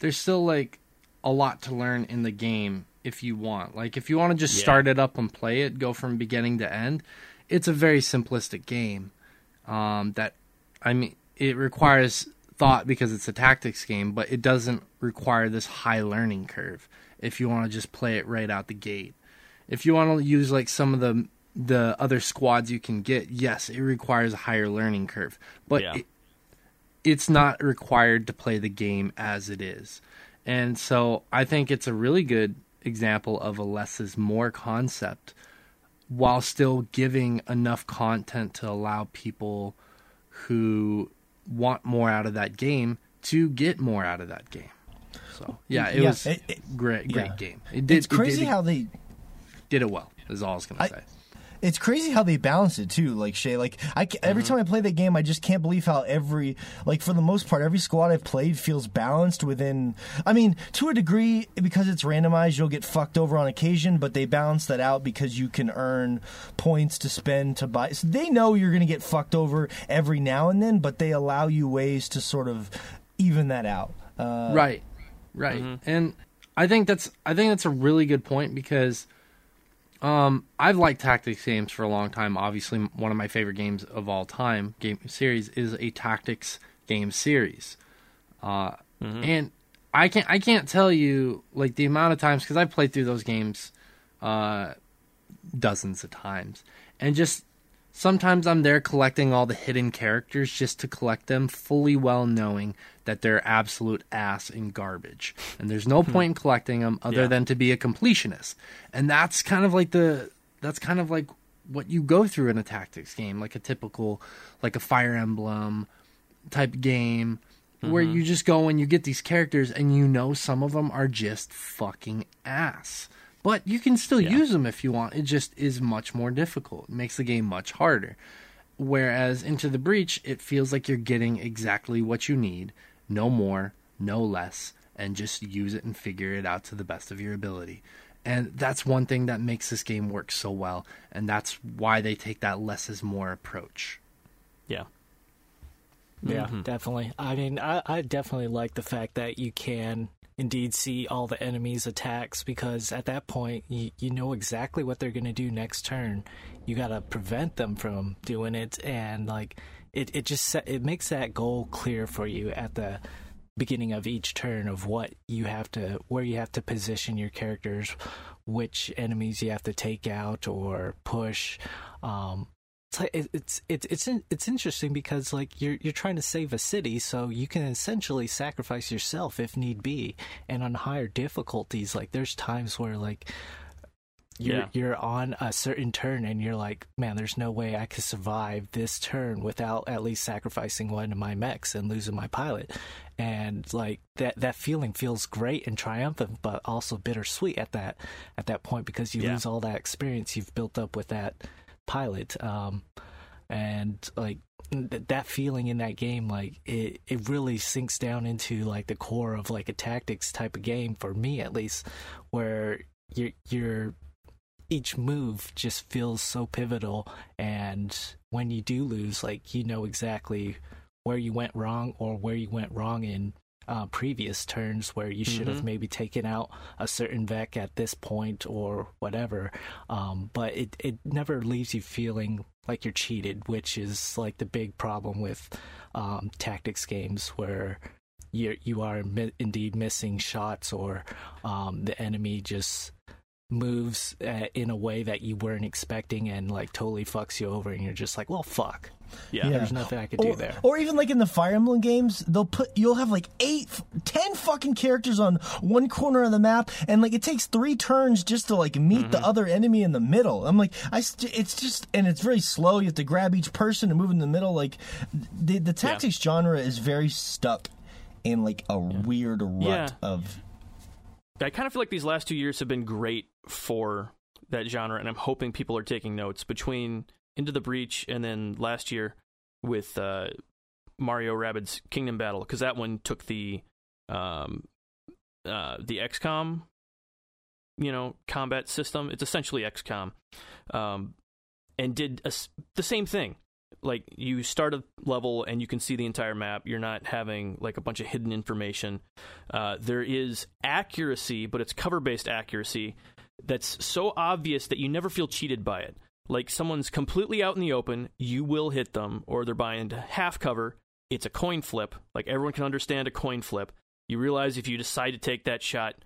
there's still like a lot to learn in the game if you want. Like if you want to just Yeah. start it up and play it, go from beginning to end, it's a very simplistic game. Um that I mean it requires thought because it's a tactics game, but it doesn't require this high learning curve if you want to just play it right out the gate if you want to use like some of the the other squads you can get, yes, it requires a higher learning curve, but Yeah. it, it's not required to play the game as it is. And so I think it's a really good example of a less is more concept while still giving enough content to allow people who want more out of that game to get more out of that game. So yeah, it Yeah, was it- it- great, great yeah. game. It did, it's crazy it did, how they did it well. Is all I was gonna I- say. It's crazy how they balance it too. Like Shay, like I ca- every time I play that game, I just can't believe how every like for the most part, every squad I've played feels balanced within. I mean, to a degree, because it's randomized, you'll get fucked over on occasion, but they balance that out because you can earn points to spend to buy. So they know you're going to get fucked over every now and then, but they allow you ways to sort of even that out. Uh, right right and i think that's i think that's a really good point because um i've liked tactics games for a long time. Obviously one of my favorite games of all time game series is a tactics game series. Uh and i can't i can't tell you like the amount of times because i've played through those games uh dozens of times. And just Sometimes I'm there collecting all the hidden characters just to collect them, fully well knowing that they're absolute ass and garbage. And there's no hmm. point in collecting them other Yeah. than to be a completionist. And that's kind of like the that's kind of like what you go through in a tactics game, like a typical like a Fire Emblem type game where mm-hmm. you just go and you get these characters and you know some of them are just fucking ass. But you can still use them if you want. It just is much more difficult. It makes the game much harder. Whereas Into the Breach, it feels like you're getting exactly what you need, no more, no less, and just use it and figure it out to the best of your ability. And that's one thing that makes this game work so well, and that's why they take that less is more approach. Yeah. Yeah, Mhm. definitely. I mean, I, I definitely like the fact that you can indeed see all the enemies' attacks because at that point you, you know exactly what they're going to do next turn. You got to prevent them from doing it, and like it, it just set, it makes that goal clear for you at the beginning of each turn of what you have to where you have to position your characters, which enemies you have to take out or push. Um, it's like it's it's it's it's interesting because like you're you're trying to save a city, so you can essentially sacrifice yourself if need be. And on higher difficulties, like there's times where like you're Yeah. you're on a certain turn and you're like, man, there's no way I could survive this turn without at least sacrificing one of my mechs and losing my pilot. And like that that feeling feels great and triumphant, but also bittersweet at that at that point because you Yeah. lose all that experience you've built up with that pilot. Um, and like th- that feeling in that game, like it, it really sinks down into like the core of like a tactics type of game for me at least, where you're you're each move just feels so pivotal and when you do lose like you know exactly where you went wrong or where you went wrong in uh, previous turns where you should have Mhm. maybe taken out a certain Vek at this point or whatever um, but it, it never leaves you feeling like you're cheated which is like the big problem with um, tactics games where you you are mi- indeed missing shots or um, the enemy just moves uh, in a way that you weren't expecting and like totally fucks you over and you're just like well fuck Yeah. Yeah. there's nothing i could or, do there or even like in the Fire Emblem games, they'll put you'll have like eight, ten fucking characters on one corner of the map, and like it takes three turns just to like meet the other enemy in the middle. I'm like, I st- it's just and it's very slow. You have to grab each person and move in the middle. Like the the tactics genre is very stuck in like a weird rut Yeah. of I kind of feel like these last two years have been great for that genre, and I'm hoping people are taking notes between Into the Breach and then last year with uh, Mario Rabbids Kingdom Battle, because that one took the um, uh, the XCOM, you know, combat system. It's essentially XCOM, um, and did a the same thing. Like you start a level and you can see the entire map. You're not having like a bunch of hidden information. Uh, there is accuracy, but it's cover based accuracy that's so obvious that you never feel cheated by it. Like someone's completely out in the open, you will hit them, or they're buying to half cover. It's a coin flip. Like everyone can understand a coin flip. You realize if you decide to take that shot,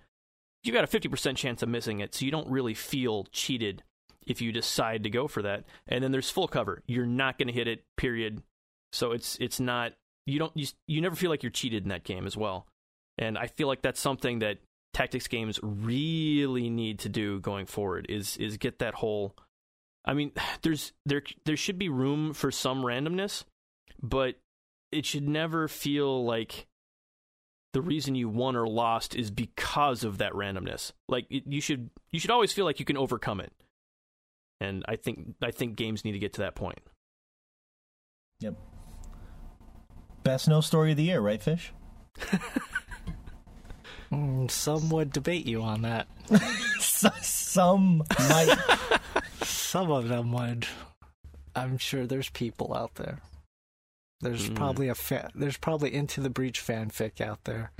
you've got a 50% chance of missing it, so you don't really feel cheated if you decide to go for that. And then there's full cover. You're not going to hit it, period. So it's it's not you don't you, you never feel like you're cheated in that game as well. And I feel like that's something that tactics games really need to do going forward is is get that whole I mean, there's there there should be room for some randomness, but it should never feel like the reason you won or lost is because of that randomness. Like it, you should you should always feel like you can overcome it. And I think I think games need to get to that point. yep. Best no story of the year, right, Fish? Mm, some would debate you on that Some might. some of them would i'm sure there's people out there there's Mm. probably a fa- there's probably into the breach fanfic out there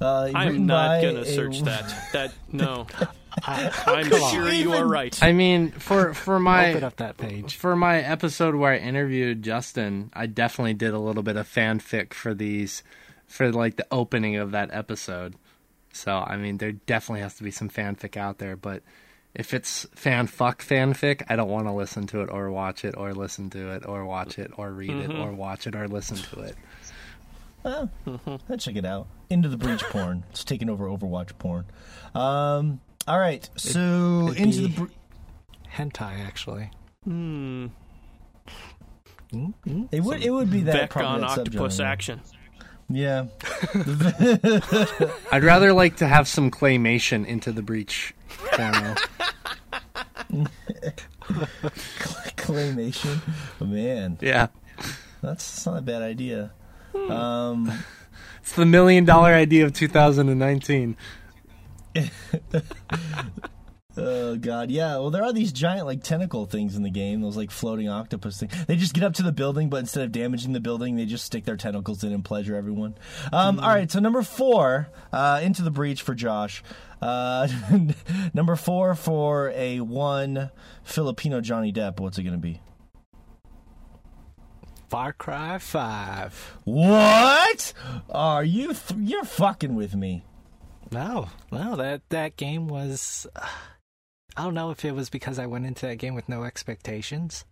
Uh, I'm not gonna a- search that. That no. I, I'm sure you are right. I mean, for for open my up that page for my episode where I interviewed Justin, I definitely did a little bit of fanfic for these for like the opening of that episode. So I mean, there definitely has to be some fanfic out there, but if it's fan fuck fanfic, I don't want to listen to it or watch it or listen to it or watch it or read it or watch it or listen to it. Well, let's check it out. Into the breach porn. It's taking over Overwatch porn. Um, all right, so it'd into the be- bre- hentai actually Hmm. it would it would be that Beck on octopus subgenre. action. Yeah, I'd rather like to have some claymation into the breach claymation. Man, yeah. that's, that's not a bad idea. Um, It's the million dollar idea of 2019. oh god, yeah. Well, there are these giant like tentacle things in the game. Those like floating octopus things. They just get up to the building, but instead of damaging the building, they just stick their tentacles in and pleasure everyone. Um, all right, so number four, uh, into the breach for Josh. Uh, number four for a one Filipino Johnny Depp. What's it going to be? far cry 5 What? Are you? Th- you're fucking with me. No, no, that that game was. I don't know if it was because I went into that game with no expectations,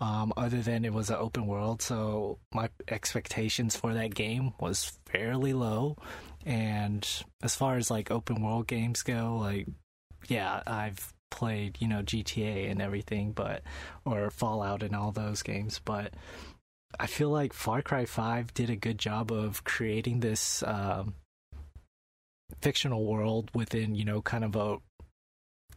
um, other than it was an open world. So my expectations for that game was fairly low. And as far as like open world games go, like yeah, I've played you know GTA and everything, but or Fallout and all those games, but. I feel like Far Cry 5 did a good job of creating this um, fictional world within you know kind of a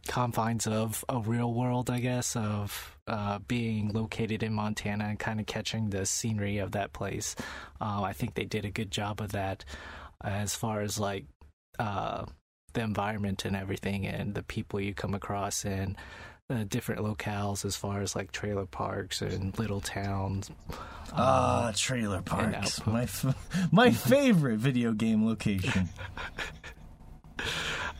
confines of a real world i guess of uh, being located in montana and kind of catching the scenery of that place uh, i think they did a good job of that as far as like uh, the environment and everything and the people you come across and uh, different locales as far as like trailer parks and little towns Ah, trailer parks. My f- my favorite video game location.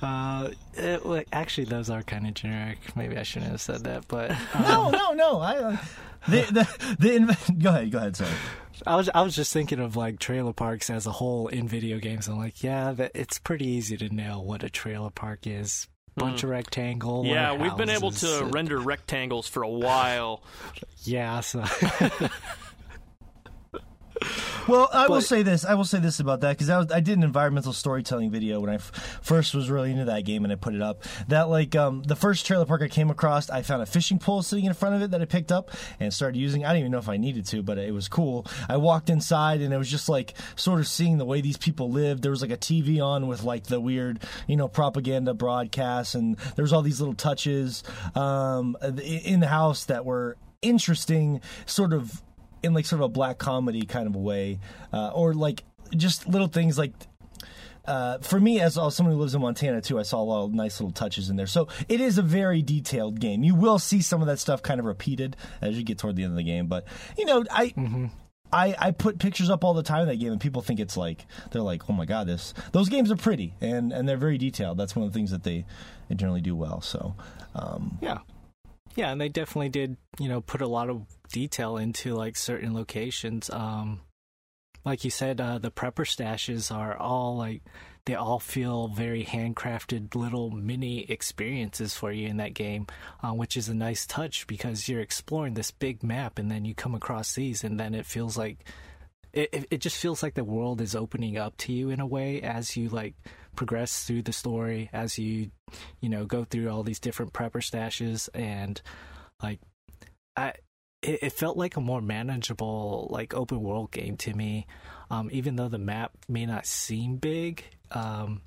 Uh, it, well, actually, those are kind of generic. Maybe I shouldn't have said that, but um, no, no, no. I uh, the the, the inv- go ahead, go ahead. Sorry. I was I was just thinking of like trailer parks as a whole in video games. I'm like, yeah, that, it's pretty easy to nail what a trailer park is bunch of rectangle. Yeah, we've been able to and- render rectangles for a while. Yeah, so Well, I will say this. I will say this about that because I, I did an environmental storytelling video when I f- first was really into that game and I put it up. That like um, the first trailer park I came across, I found a fishing pole sitting in front of it that I picked up and started using. I didn't even know if I needed to, but it was cool. I walked inside and it was just like sort of seeing the way these people lived. There was like a TV on with like the weird, you know, propaganda broadcasts, and there was all these little touches um, in the house that were interesting, sort of in like sort of a black comedy kind of a way, uh, or like just little things like. Uh, for me, as uh, someone who lives in Montana too, I saw a lot of nice little touches in there. So it is a very detailed game. You will see some of that stuff kind of repeated as you get toward the end of the game. But you know, I I, I put pictures up all the time in that game, and people think it's like they're like, oh my god, this those games are pretty and and they're very detailed. That's one of the things that they, they generally do well. So um, yeah, yeah, and they definitely did. You know, put a lot of detail into like certain locations. Um, like you said, uh, the prepper stashes are all like they all feel very handcrafted little mini experiences for you in that game, uh, which is a nice touch because you're exploring this big map and then you come across these and then it feels like it, it- just feels like the world is opening up to you in a way as you like progress through the story as you you know go through all these different prepper stashes and like i it, it felt like a more manageable like open world game to me. Um even though the map may not seem big um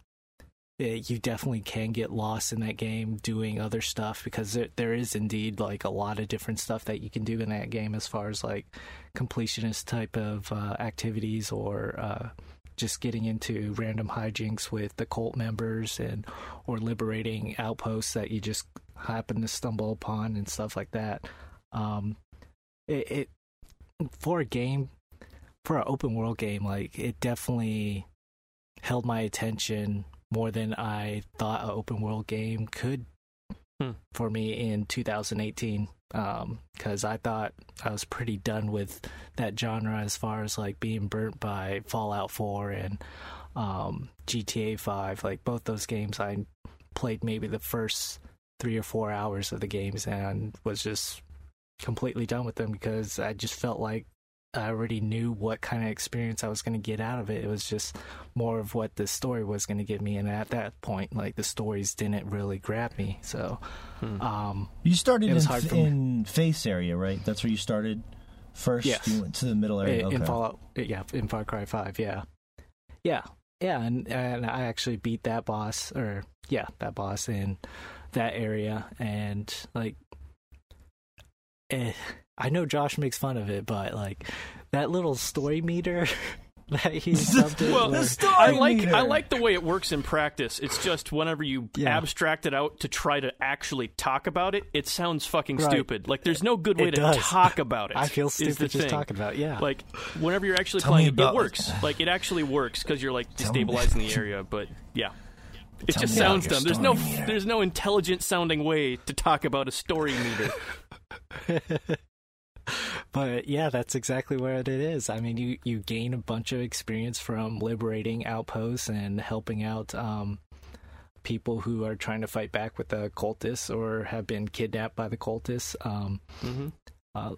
it, you definitely can get lost in that game doing other stuff because there, there is indeed like a lot of different stuff that you can do in that game as far as like completionist type of uh, activities or uh, just getting into random hijinks with the cult members and or liberating outposts that you just happen to stumble upon and stuff like that. Um, it, it for a game for an open world game, like it definitely held my attention more than I thought an open world game could Hmm. for me in 2018 because I thought I was pretty done with that genre as far as like being burnt by Fallout 4 and um, GTA 5. Like both those games, I played maybe the first three or four hours of the games and was just completely done with them because I just felt like I already knew what kind of experience I was going to get out of it. It was just more of what the story was going to give me, and at that point, like the stories didn't really grab me. So, um, you started in, hard for in face area, right? That's where you started first. Yes. You went to the middle area. in, okay. in Fallout, yeah, in Far Cry Five, yeah, yeah, yeah, and and I actually beat that boss, or yeah, that boss in that area, and like, eh, I know Josh makes fun of it, but like that little story meter that he subbed it. Well, The where- story I like meter. I like the way it works in practice. It's just whenever you Yeah. abstract it out to try to actually talk about it, it sounds fucking Right. stupid. Like there's no good way It to does. talk about it. I feel is stupid the just thing. talking about. it, Yeah, Like whenever you're actually Tell playing me it, it works. Like it actually works because you're like Tell me- destabilizing the area. But yeah, it Tell just sounds dumb. There's no meter. there's no intelligent sounding way to talk about a story meter. But yeah, that's exactly where it is. I mean, you you gain a bunch of experience from liberating outposts and helping out um, people who are trying to fight back with the cultists or have been kidnapped by the cultists. Um, hmm uh,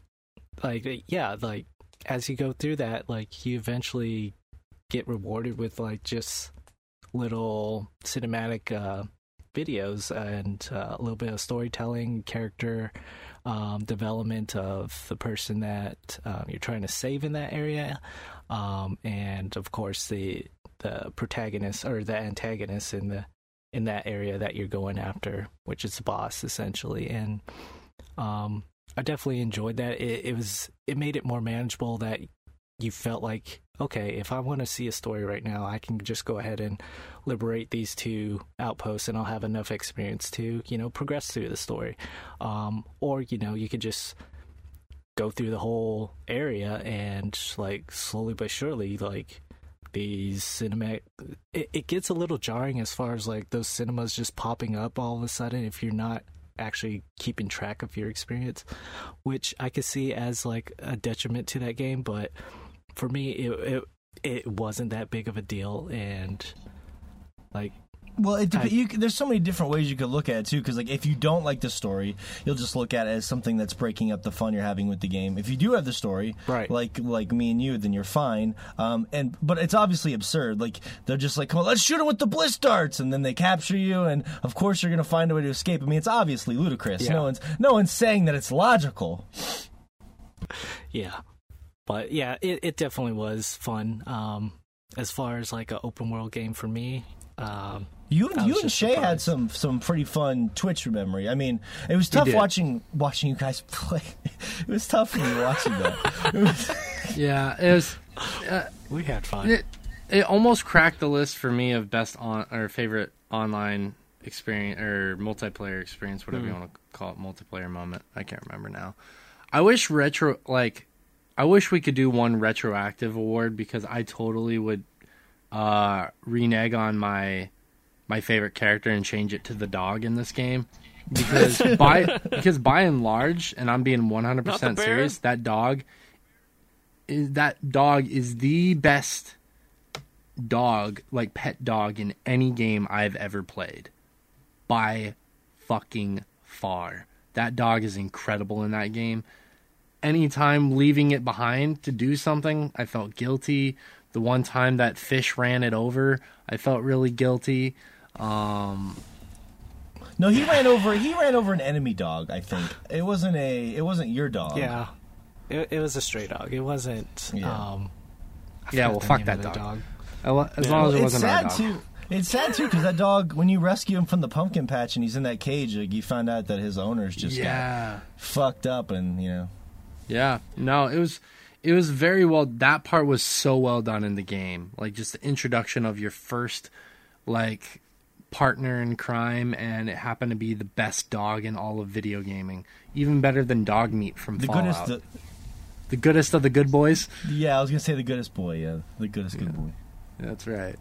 like yeah, like as you go through that, like you eventually get rewarded with like just little cinematic uh, videos and uh, a little bit of storytelling, character um, development of the person that um, you're trying to save in that area, um, and of course the the protagonist or the antagonist in the in that area that you're going after, which is the boss essentially, and um, I definitely enjoyed that. It, it was it made it more manageable that you felt like okay, if I want to see a story right now, I can just go ahead and liberate these two outposts, and I'll have enough experience to you know progress through the story. Um, or you know you could just go through the whole area and like slowly but surely like these cinematic it, it gets a little jarring as far as like those cinemas just popping up all of a sudden if you're not actually keeping track of your experience which i could see as like a detriment to that game but for me it it, it wasn't that big of a deal and like Well, it I- you, there's so many different ways you could look at it too. Because like, if you don't like the story, you'll just look at it as something that's breaking up the fun you're having with the game. If you do have the story, Right. like like me and you, then you're fine. Um, and but it's obviously absurd. Like they're just like, come on, let's shoot him with the bliss darts, and then they capture you, and of course you're gonna find a way to escape. I mean, it's obviously ludicrous. Yeah. No one's no one's saying that it's logical. Yeah, but yeah, it, it definitely was fun. Um, as far as like an open world game for me, um, You I you and just Shay had some some pretty fun Twitch memory. I mean, it was tough did. watching watching you guys play. it was tough for me watching that. It was- Yeah, it was. we had fun. It, it almost cracked the list for me of best on or favorite online experience or multiplayer experience, whatever you want to call it, multiplayer moment. I can't remember now. I wish retro like I wish we could do one retroactive award because I totally would uh renege on my my favorite character and change it to the dog in this game. Because by because by and large, and I'm being 100 percent serious, that dog is that dog is the best dog, like pet dog in any game I've ever played. By fucking far. That dog is incredible in that game. Anytime leaving it behind to do something, I felt guilty. The one time that fish ran it over, I felt really guilty. Um, no, he ran over he ran over an enemy dog. I think it wasn't a it wasn't your dog. Yeah, it, it was a stray dog. It wasn't. Yeah. Um, Yeah, well, fuck that of the dog. I lo- as long as it it's wasn't our sad dog. too. It's sad too because that dog, when you rescue him from the pumpkin patch and he's in that cage, like you find out that his owners just got Yeah. fucked up, and you know, Yeah, no, it was it was very well. That part was so well done in the game. Like just the introduction of your first like partner in crime, and it happened to be the best dog in all of video gaming, even better than Dogmeat from the Fallout. goodest. The, the goodest of the good boys. yeah, I was gonna say the goodest boy. Yeah, the goodest good boy. That's right.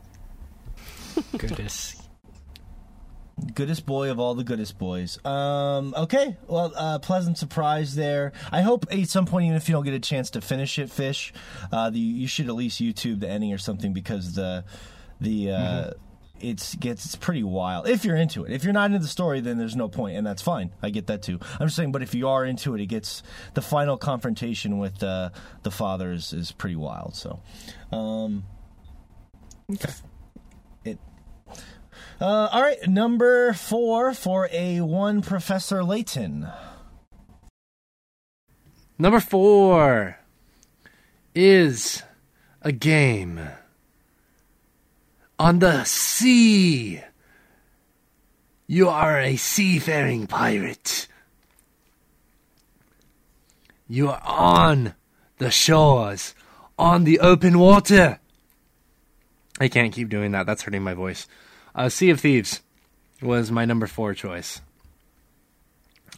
goodness. Goodest boy of all the goodest boys. Um, okay, well, uh, pleasant surprise there. I hope at some point, even if you don't get a chance to finish it, fish, uh, the, you should at least YouTube the ending or something because the the uh, it's gets it's pretty wild. If you're into it, if you're not into the story, then there's no point, and that's fine. I get that too. I'm just saying, but if you are into it, it gets the final confrontation with uh, the father is, is pretty wild. So, um, it uh, all right, number four for a one Professor Layton. Number four is a game on the sea. You are a seafaring pirate. You are on the shores, on the open water. I can't keep doing that. That's hurting my voice. Uh, sea of Thieves was my number four choice.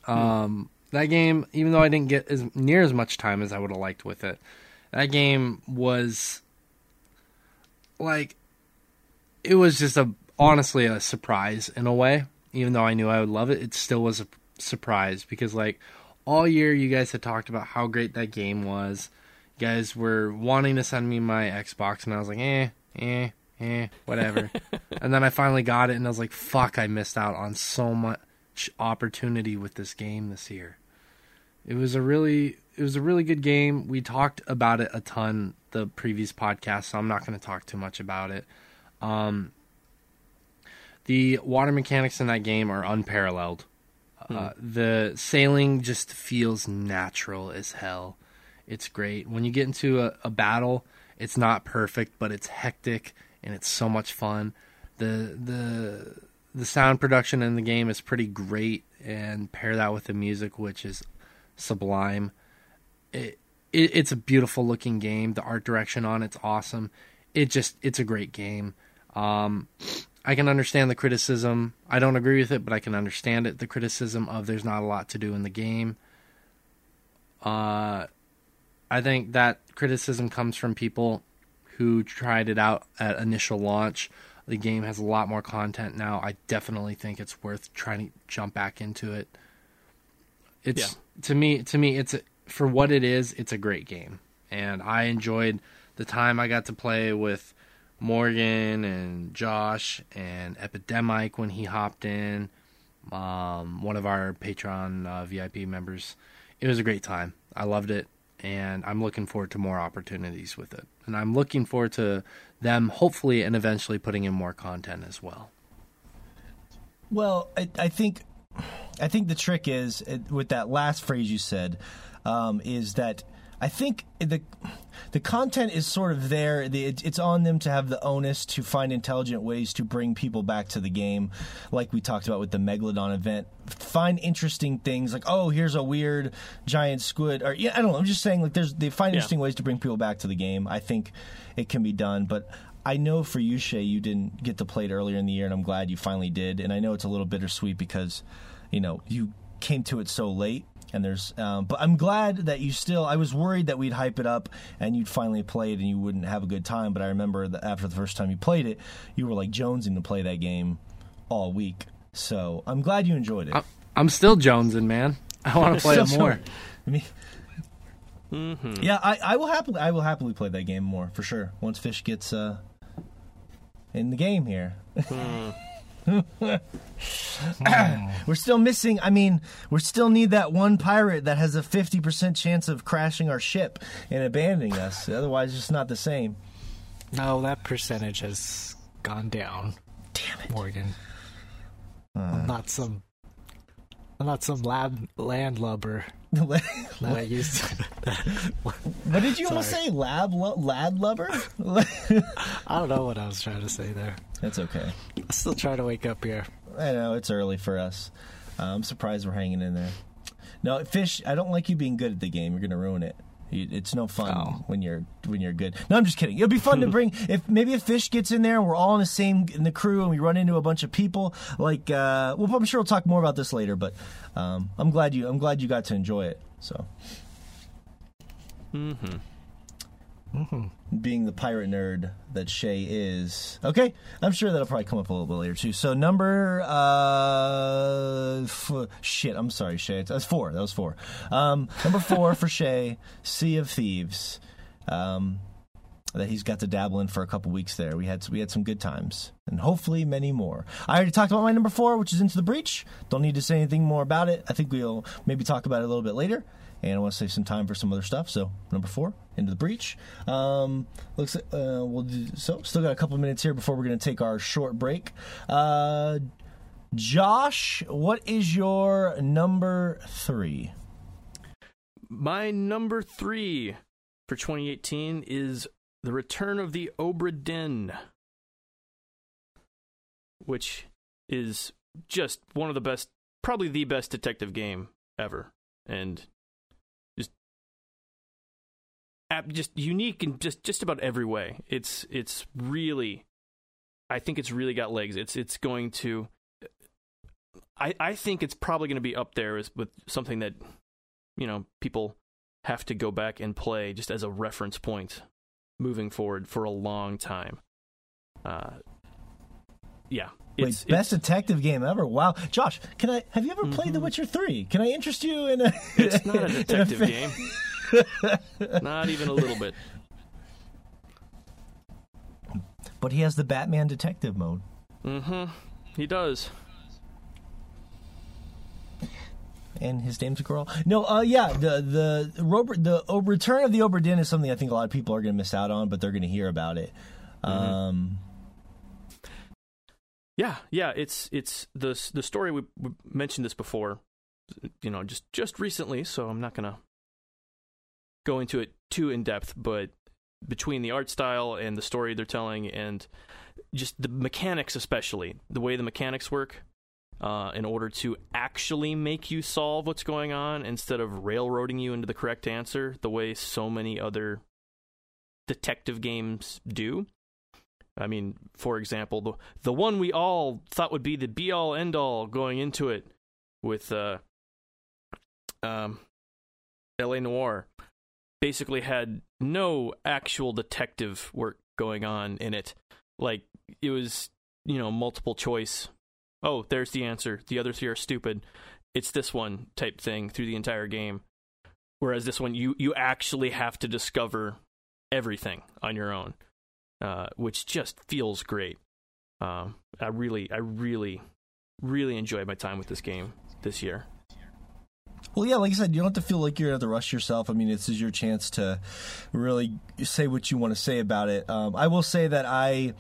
Um, that game, even though I didn't get as near as much time as I would have liked with it, that game was like it was just a honestly a surprise in a way. Even though I knew I would love it, it still was a surprise because like all year you guys had talked about how great that game was. You guys were wanting to send me my Xbox, and I was like, eh, eh, eh, whatever. and then I finally got it, and I was like, fuck, I missed out on so much opportunity with this game this year. It was a really it was a really good game. We talked about it a ton the previous podcast, so I'm not going to talk too much about it. Um, the water mechanics in that game are unparalleled. Uh, the sailing just feels natural as hell. It's great. When you get into a, a battle, it's not perfect, but it's hectic and it's so much fun. The the the sound production in the game is pretty great, and pair that with the music, which is sublime. It, it it's a beautiful looking game. The art direction on it's awesome. It just it's a great game. Um, I can understand the criticism. I don't agree with it, but I can understand it. The criticism of there's not a lot to do in the game. Uh, I think that criticism comes from people who tried it out at initial launch. The game has a lot more content now. I definitely think it's worth trying to jump back into it. It's to me to me it's a, for what it is, it's a great game. And I enjoyed the time I got to play with Morgan and Josh and Epidemic when he hopped in. Um, one of our Patreon uh, VIP members. It was a great time. I loved it, and I'm looking forward to more opportunities with it. And I'm looking forward to them hopefully and eventually putting in more content as well. Well, I, I think I think the trick is with that last phrase you said um, is that I think the the content is sort of there. The, it, it's on them to have the onus to find intelligent ways to bring people back to the game, like we talked about with the Megalodon event. Find interesting things like, oh, here's a weird giant squid, or yeah, I don't know. I'm just saying like there's they find Yeah. interesting ways to bring people back to the game. I think it can be done, but. I know for you, Shay, you didn't get to play it earlier in the year, and I'm glad you finally did. And I know it's a little bittersweet because, you know, you came to it so late and there's um, but i'm glad that you still i was worried that we'd hype it up and you'd finally play it and you wouldn't have a good time. But i remember that after the first time you played it you were like jonesing to play that game all week. So i'm glad you enjoyed it. I'm, I'm still jonesing, man. I want to play it more. I mean, yeah I, I will happily i will happily play that game more for sure once fish gets uh in the game here we're still missing i mean we still need that one pirate that has a 50% chance of crashing our ship and abandoning us otherwise it's just not the same No, that percentage has gone down. damn it Morgan. I'm not some. I'm not some lab landlubber what that I used. To, did you almost say lab lo- lad lover I don't know what I was trying to say there. that's okay I'm still trying to wake up here. I know it's early for us. Uh, I'm surprised we're hanging in there. No, fish. I don't like you being good at the game. You're gonna ruin it. You- It's no fun Oh. when you're when you're good. No, I'm just kidding. It'll be fun to bring if maybe a fish gets in there and we're all in the same in the crew and we run into a bunch of people. Like, uh, well, I'm sure we'll talk more about this later. But um, I'm glad you I'm glad you got to enjoy it. So, Mm-hmm. Being the pirate nerd that Shay is. Okay, I'm sure that'll probably come up a little bit later too. So number uh f- shit, I'm sorry, Shay. That's four. That was four. Um, number four for Shay, Sea of Thieves. Um, that he's got to dabble in for a couple weeks there. We had we had some good times, and hopefully many more. I already talked about my number four, which is Into the Breach. Don't need to say anything more about it. I think we'll maybe talk about it a little bit later. And I want to save some time for some other stuff. So number four, Into the Breach. Um, looks like, uh, we'll do, so still got a couple minutes here before we're going to take our short break. Uh, Josh, what is your number three? My number three for 2018 is The Return of the Obra Dinn, which is just one of the best, probably the best detective game ever, and just unique in just just about every way. It's it's really, I think it's really got legs. It's it's going to. I, I think it's probably going to be up there as with something that you know people have to go back and play just as a reference point moving forward for a long time. Uh, yeah, Wait, it's, best it's, detective game ever. Wow, Josh, can I have you ever played The Witcher Three? Can I interest you in a? it's not a detective fa- game, not even a little bit. But he has the Batman detective mode. Mm-hmm. He does. and his name's a girl. No, uh, yeah, the the Robert the o- return of the Obra Dinn is something I think a lot of people are going to miss out on, but they're going to hear about it. Um, Yeah, yeah. It's it's the the story we, we mentioned this before, you know, just just recently. So I'm not gonna go into it too in depth, but between the art style and the story they're telling, and just the mechanics, especially the way the mechanics work, uh, in order to actually make you solve what's going on instead of railroading you into the correct answer, the way so many other detective games do. I mean, for example, the the one we all thought would be the be all end all going into it with uh um LA Noire basically had no actual detective work going on in it. Like it was, you know, multiple choice. Oh, there's the answer. The other three are stupid. It's this one type thing through the entire game. Whereas this one you you actually have to discover everything on your own. uh, which just feels great. Um, I really, I really, really enjoyed my time with this game this year. Well, yeah, like I said, you don't have to feel like you're at the rush yourself. I mean, this is your chance to really say what you want to say about it. Um, I will say that I,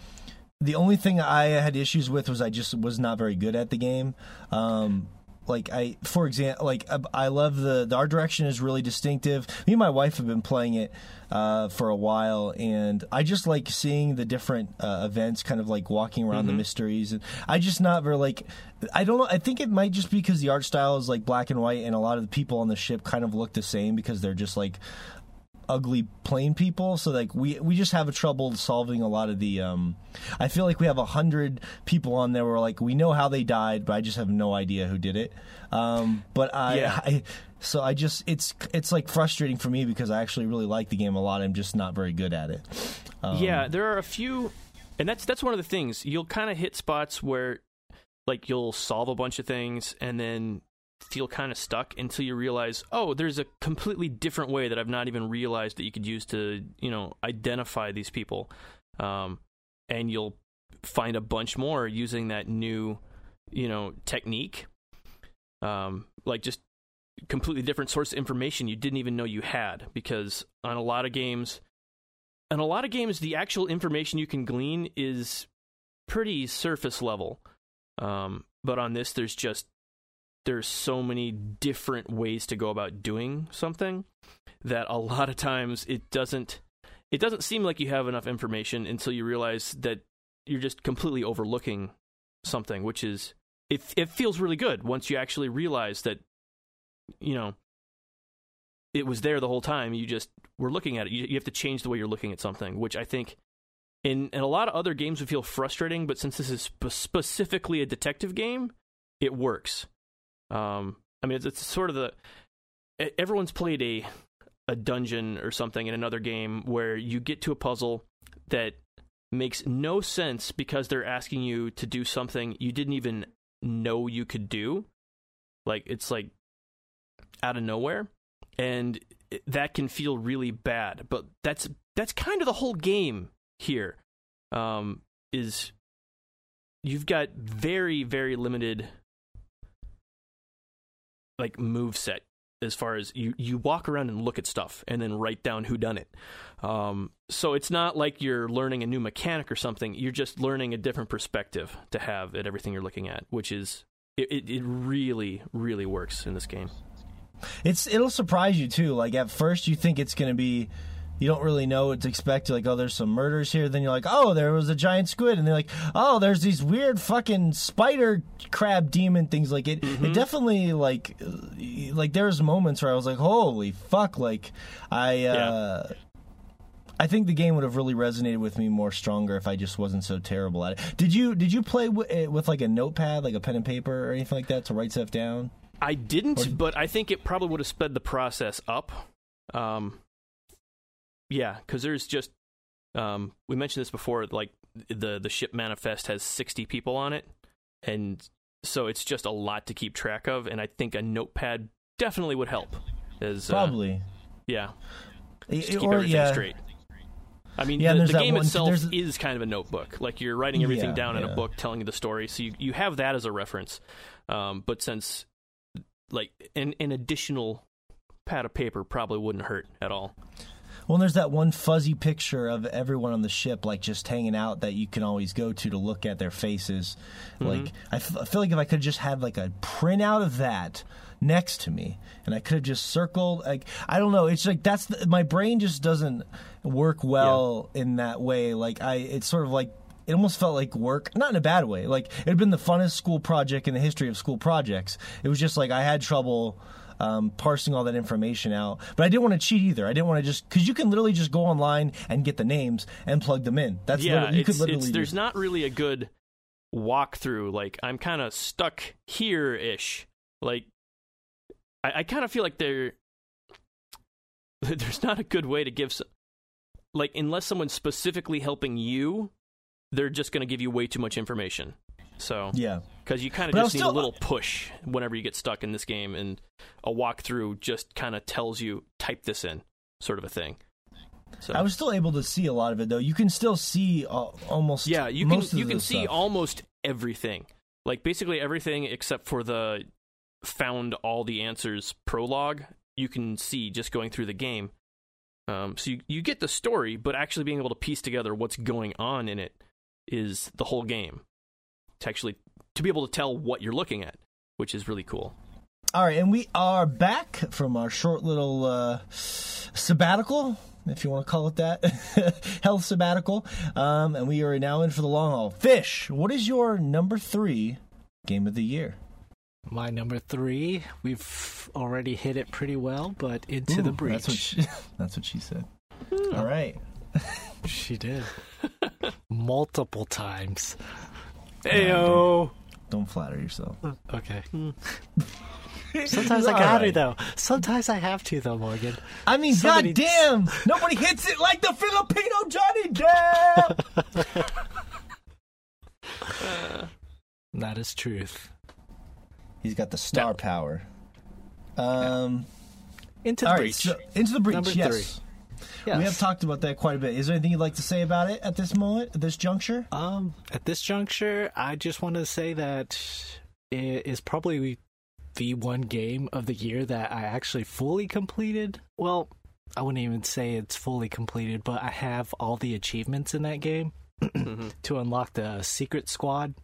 the only thing I had issues with was I just was not very good at the game. Um, like I, for example, like I love the, the art direction is really distinctive. Me and my wife have been playing it uh, for a while, and I just like seeing the different uh, events, kind of like walking around mm-hmm. the mysteries. And I just not very like. I don't know. I think it might just be because the art style is like black and white, and a lot of the people on the ship kind of look the same because they're just like ugly plain people. So like we we just have a trouble solving a lot of the um i feel like we have a hundred people on there where like we know how they died but i just have no idea who did it. Um but i, yeah. I so i just it's it's like frustrating for me because i actually really like the game a lot. I'm just not very good at it. Um, yeah there are a few and that's that's one of the things. You'll kind of hit spots where like you'll solve a bunch of things and then feel kind of stuck until you realize, oh, there's a completely different way that I've not even realized that you could use to, you know, identify these people. Um, and you'll find a bunch more using that new, you know, technique. Um, like just completely different source of information you didn't even know you had because on a lot of games, on a lot of games, the actual information you can glean is pretty surface level. Um, but on this, there's just there's so many different ways to go about doing something that a lot of times it doesn't it doesn't seem like you have enough information until you realize that you're just completely overlooking something which is it it feels really good once you actually realize that you know it was there the whole time. You just were looking at it. You, you have to change the way you're looking at something which i think in, in a lot of other games would feel frustrating but since this is spe- specifically a detective game it works um, I mean, it's, it's sort of the everyone's played a a dungeon or something in another game where you get to a puzzle that makes no sense because they're asking you to do something you didn't even know you could do. Like it's like out of nowhere, and that can feel really bad. But that's that's kind of the whole game here. Um, is you've got very very limited like move set as far as you you walk around and look at stuff and then write down who done it. Um, so it's not like you're learning a new mechanic or something. You're just learning a different perspective to have at everything you're looking at, which is it, it, it really really works in this game. It's it'll surprise you too. Like at first you think it's going to be you don't really know what to expect. You're like, oh, there's some murders here. Then you're like, oh, there was a giant squid, and they're like, oh, there's these weird fucking spider crab demon things. Like it, mm-hmm. it definitely like, like there's moments where I was like, holy fuck, like I. Uh, yeah. I think the game would have really resonated with me more stronger if I just wasn't so terrible at it. Did you did you play w- eh, with like a notepad, like a pen and paper or anything like that to write stuff down? I didn't, or, but I think it probably would have sped the process up. Um, yeah, because there's just um, we mentioned this before. Like the the ship manifest has sixty people on it, and so it's just a lot to keep track of. And I think a notepad definitely would help. As uh, probably, yeah, just to keep or, everything yeah. straight. I mean, yeah, the, the game one, itself is kind of a notebook. Like you're writing everything yeah, down in a book, telling you the story, so you you have that as a reference. Um, but since like an an additional pad of paper probably wouldn't hurt at all. Well, there's that one fuzzy picture of everyone on the ship, like just hanging out, that you can always go to to look at their faces. Mm-hmm. Like, I, f- I feel like if I could just have like a printout of that next to me, and I could have just circled. Like, I don't know. It's like that's the, my brain just doesn't work well yeah. in that way. Like, I it's sort of like it almost felt like work, not in a bad way. Like it had been the funnest school project in the history of school projects. It was just like I had trouble um, parsing all that information out. But I didn't want to cheat either. I didn't want to just because you can literally just go online and get the names and plug them in. That's yeah. you could literally. there's not really a good walkthrough. Like I'm kind of stuck here ish. Like I, I kind of feel like there there's not a good way to give. Some, like unless someone's specifically helping you, they're just going to give you way too much information. So yeah, because you kind of just need still, a little push whenever you get stuck in this game, and a walkthrough just kind of tells you type this in, sort of a thing. So I was still able to see a lot of it though. You can still see uh, almost yeah, you can you can see stuff. almost everything, like basically everything except for the found all the answers prologue. You can see just going through the game. Um, so you, you get the story, but actually being able to piece together what's going on in it is the whole game. To actually to be able to tell what you're looking at, which is really cool. All right, and we are back from our short little uh, sabbatical, if you want to call it that, health sabbatical, um, and we are now in for the long haul. Fish, what is your number three game of the year? My number three, we've already hit it pretty well, but into the Ooh, breach. That's what she, that's what she said. All right. She did. Multiple times. Heyo. Don't flatter yourself. Okay. Sometimes I got to, right. though. Sometimes I have to, though, Morgan. I mean, Somebody- goddamn, nobody hits it like the Filipino Johnny Depp. That is truth. He's got the star power. Um, Into the all right, breach. so into the breach. Number yes. three. Yes. We have talked about that quite a bit. Is there anything you'd like to say about it at this moment, at this juncture? Um, at this juncture, I just want to say that it is probably the one game of the year that I actually fully completed. Well, I wouldn't even say it's fully completed, but I have all the achievements in that game Mhm. to unlock the secret squad.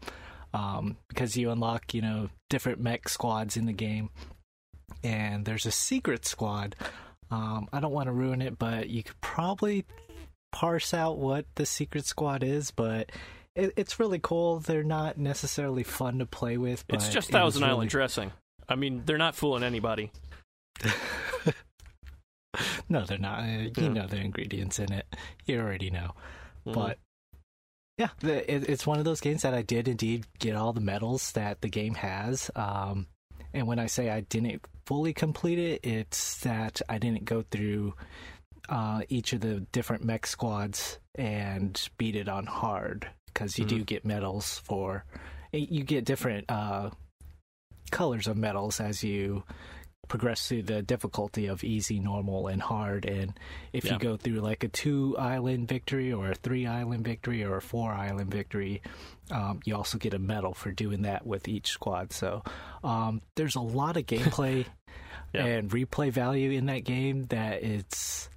Um, because you unlock, you know, different mech squads in the game, and there's a secret squad. Um, I don't want to ruin it, but you could probably parse out what the secret squad is, but it, it's really cool. They're not necessarily fun to play with. But It's just it Thousand Island really- dressing. I mean, they're not fooling anybody. No, they're not. Uh, You Yeah. know the ingredients in it. You already know. Mhm. But yeah, it's one of those games that I did indeed get all the medals that the game has. Um, and when I say I didn't fully complete it, it's that I didn't go through uh, each of the different mech squads and beat it on hard because you do get medals for. You get different uh, colors of medals as you progress through the difficulty of easy, normal, and hard. And if Yeah. you go through like a two island victory or a three island victory or a four island victory, um, you also get a medal for doing that with each squad. So um, there's a lot of gameplay Yeah. and replay value in that game that it's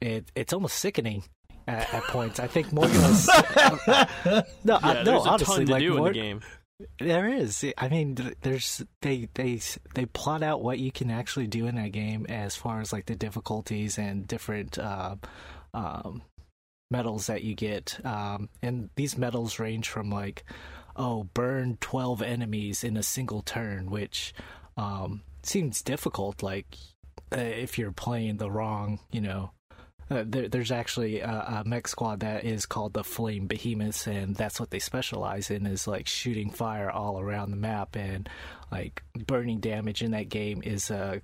it it's almost sickening. At, at points, I think Morgan was no, yeah, I, no. there's a Honestly, ton to like do there is. I mean, there's they they they plot out what you can actually do in that game as far as like the difficulties and different uh, um, medals that you get. Um, and these medals range from like, oh, burn twelve enemies in a single turn, which um, seems difficult. Like uh, if you're playing the wrong, you know. Uh, there, there's actually a, a mech squad that is called the Flame Behemoths, and that's what they specialize in is like shooting fire all around the map, and like burning damage in that game is a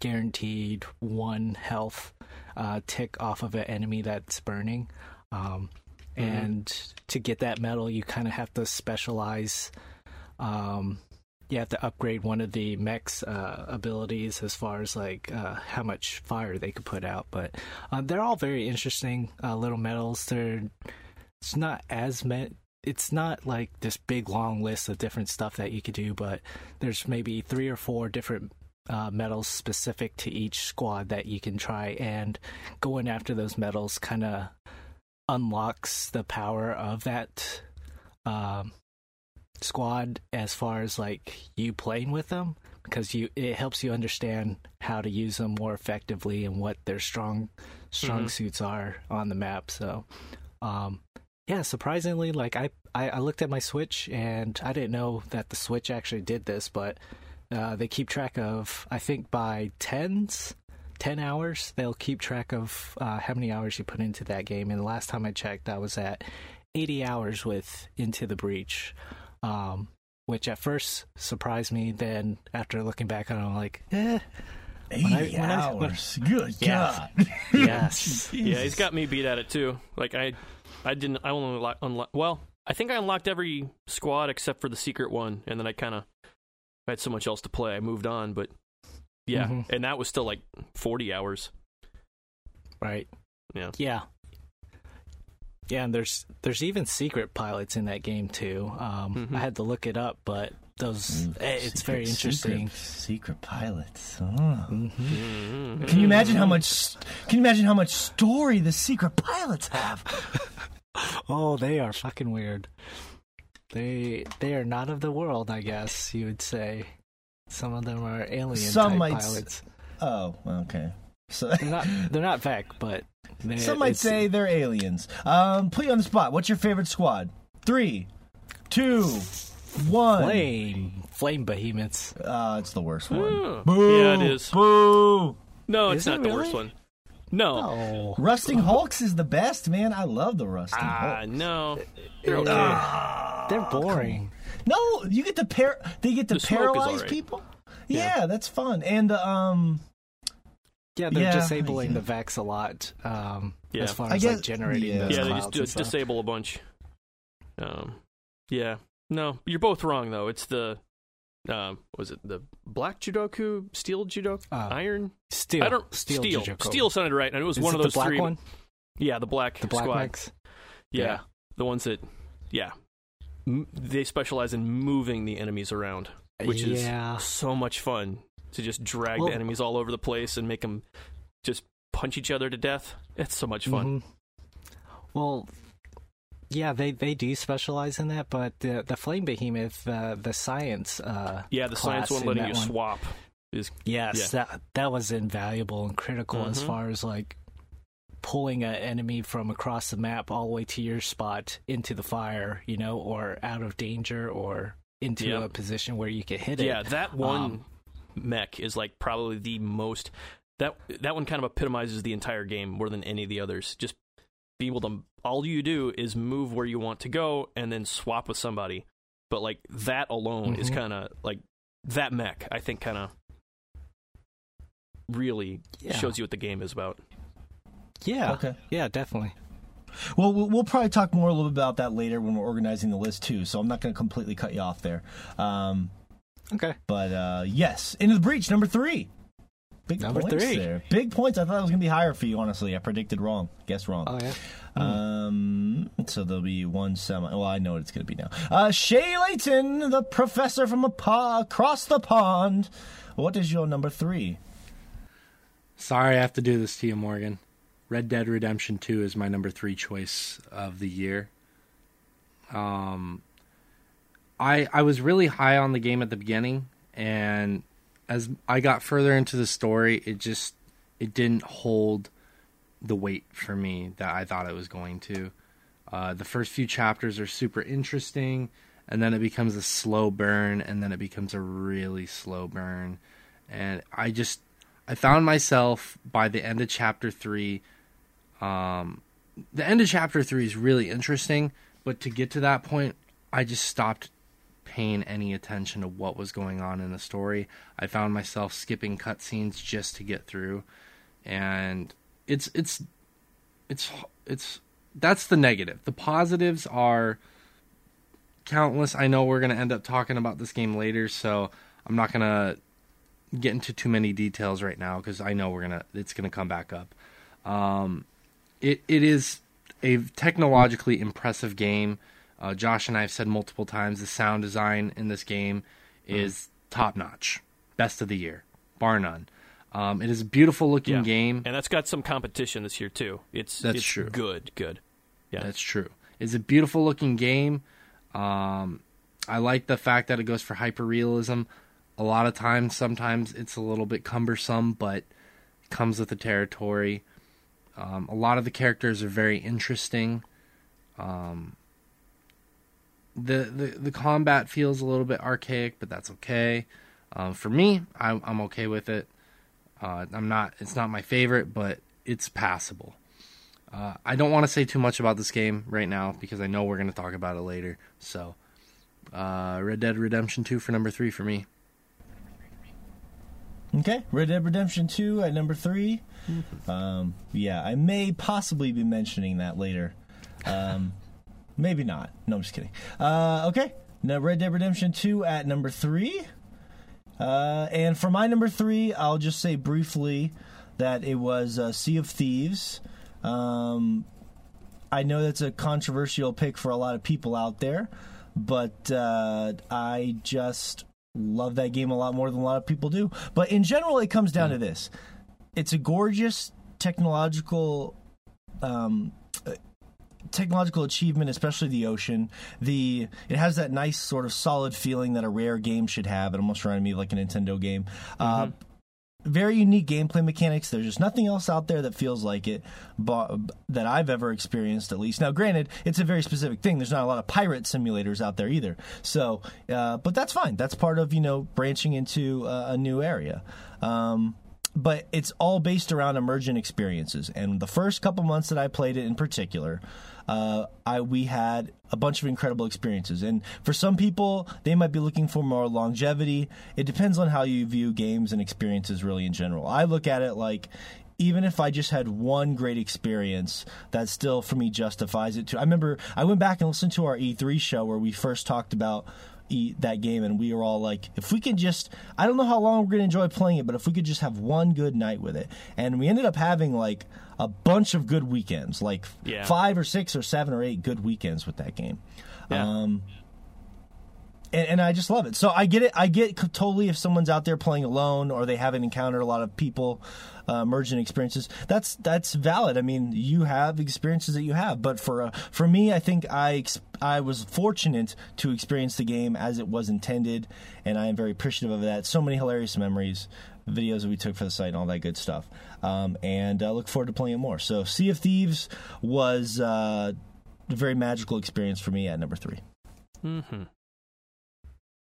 guaranteed one health uh, tick off of an enemy that's burning. Um, Mhm. And to get that medal, you kind of have to specialize. Um, you have to upgrade one of the mech's uh, abilities as far as like uh, how much fire they could put out. But uh, they're all very interesting uh, little medals. They're it's not as met. It's not like this big long list of different stuff that you could do, but there's maybe three or four different uh, medals specific to each squad that you can try, and going after those medals kind of unlocks the power of that um, squad as far as like you playing with them? Because you it helps you understand how to use them more effectively and what their strong strong Mhm. suits are on the map so um yeah surprisingly like I, I i looked at my switch and i didn't know that the switch actually did this but uh, they keep track of i think by tens 10 hours they'll keep track of uh, how many hours you put into that game. And the last time i checked i was at 80 hours with into the breach um, which at first surprised me then after looking back on it i'm like eh, 80 When I- when I- when- hours. Good Yeah. God. yes Yeah, he's got me beat at it too. Like I, I didn't. I only unlock. unlock well, I think I unlocked every squad except for the secret one, and then I kind of had so much else to play. I moved on, but yeah, Mhm. and that was still like forty hours. Right. Yeah. Yeah. Yeah, and there's there's even secret pilots in that game too. Um, Mhm. I had to look it up, but those eh, it's Secret- very interesting. Secret, secret pilots. Oh. hmm Mhm. Can you imagine how much? Can you imagine how much story the secret pilots have? Oh, they are fucking weird. They they are not of the world, I guess you would say. Some of them are alien Some type might s- pilots. Oh, okay. So They're not they're not Vek, but they, some might say they're aliens. Um, put you on the spot. What's your favorite squad? Three, two, one. flame flame behemoths. Uh, it's the worst one. Boo! yeah, it is. Boo! No, it's Is it not the really? worst one. No. Oh, Rusting Hulks is the best, man. I love the Rusting Ah, Hulk. no. They're okay. Ah, they're boring. No, you get to par. They get to The paralyze alright. people. Yeah. Yeah. that's fun. And um, Yeah, they're Yeah, disabling yeah. the Veks a lot. Um, Yeah. as far as guess- like generating yeah. those yeah, they just, and disable a bunch. Um, yeah. No, you're both wrong though. It's the um, was it the black Judoka, steel Judoka, Uh, iron? Steel. I don't Steel. steel. Jujutsu. Steel sounded right, and it was Is one it of those the black three. one. Yeah, the black The black squad. mechs. Yeah. Yeah. the ones that, yeah, M- they specialize in moving the enemies around, which yeah. is so much fun to just drag Well- the enemies all over the place and make them just punch each other to death. It's so much fun. Mhm. Well, yeah, they they do specialize in that, but the the flame behemoth, uh, the science, uh, Yeah, the science one letting you one. swap is yes, that that was invaluable and critical as Mhm. far as like pulling an enemy from across the map all the way to your spot into the fire, you know, or out of danger or into Yeah. a position where you could hit it. Yeah, that one Um, mech is like probably the most that that one kind of epitomizes the entire game more than any of the others. Just be able to all you do is move where you want to go and then swap with somebody. But like that alone is Mhm. kind of like that mech. I think kind of really Yeah. shows you what the game is about. Yeah. Okay. Yeah, definitely. Well, we'll we'll probably talk more a little bit about that later when we're organizing the list too. So I'm not going to completely cut you off there. Um, Okay. but uh, yes, into the breach number three. Big Number points three. there. Big points. I thought it was going to be higher for you. Honestly, I predicted wrong. Guess wrong. Oh yeah. Um, so there'll be one semi. Well, I know what it's going to be now. Uh, Shay Layton, the professor from a pa- across the pond. What is your number three? Sorry I have to do this to you, Morgan. Red Dead Redemption 2 is my number three choice of the year. Um, I I was really high on the game at the beginning, and as I got further into the story, it just it didn't hold the weight for me that I thought it was going to. Uh, the first few chapters are super interesting, and then it becomes a slow burn, and then it becomes a really slow burn, and I just I found myself by the end of chapter three. Um, the end of chapter three is really interesting, but to get to that point, I just stopped paying any attention to what was going on in the story. I found myself skipping cutscenes just to get through, and it's it's it's it's that's the negative. The positives are countless. I know we're going to end up talking about this game later, so I'm not going to get into too many details right now because I know we're gonna it's gonna come back up. Um, it it is a technologically impressive game. Uh, Josh and I have said multiple times the sound design in this game is top notch, best of the year, bar none. Um, it is a beautiful looking Yeah. game. And that's got some competition this year too. It's That's it's true. good, good. Yeah. That's true. It's a beautiful looking game. Um, I like the fact that it goes for hyper realism. A lot of times, sometimes it's a little bit cumbersome, but comes with the territory. Um, a lot of the characters are very interesting. Um, the, the the combat feels a little bit archaic, but that's okay. Um, for me, I'm, I'm okay with it. Uh, I'm not. It's not my favorite, but it's passable. Uh, I don't want to say too much about this game right now because I know we're going to talk about it later. So, uh, Red Dead Redemption 2 for number three for me. Okay, Red Dead Redemption 2 at number 3. Um, yeah, I may possibly be mentioning that later. Um, maybe not. No, I'm just kidding. Uh, okay, now Red Dead Redemption 2 at number 3. Uh, and for my number 3, I'll just say briefly that it was uh, Sea of Thieves. Um, I know that's a controversial pick for a lot of people out there, but uh, I just love that game a lot more than a lot of people do. But in general, it comes down to this: it's a gorgeous technological. Um, uh, technological achievement, especially the ocean. The it has that nice sort of solid feeling that a rare game should have. It almost reminded me of like a Nintendo game. Uh, very unique gameplay mechanics. There's just nothing else out there that feels like it, but, that I've ever experienced at least. Now, granted, it's a very specific thing. There's not a lot of pirate simulators out there either. So, uh, but that's fine. That's part of you know branching into uh, a new area. Um, but it's all based around emergent experiences. And the first couple months that I played it in particular, uh, I we had a bunch of incredible experiences. And for some people, they might be looking for more longevity. It depends on how you view games and experiences, really in general. I look at it like. Even if I just had one great experience, that still for me justifies it too. I remember I went back and listened to our E3 show where we first talked about e- that game, and we were all like, if we could just, I don't know how long we're going to enjoy playing it, but if we could just have one good night with it. And we ended up having like a bunch of good weekends, like Yeah. five or six or seven or eight good weekends with that game. Yeah. Um, and, and I just love it. So I get it. I get totally if someone's out there playing alone or they haven't encountered a lot of people, uh, emergent experiences. That's that's valid. I mean, you have experiences that you have, but for uh, for me, I think I I was fortunate to experience the game as it was intended, and I am very appreciative of that. So many hilarious memories. Videos that we took for the site and all that good stuff, um, and uh, look forward to playing more. So, Sea of Thieves was uh, a very magical experience for me at number three. Mm-hmm.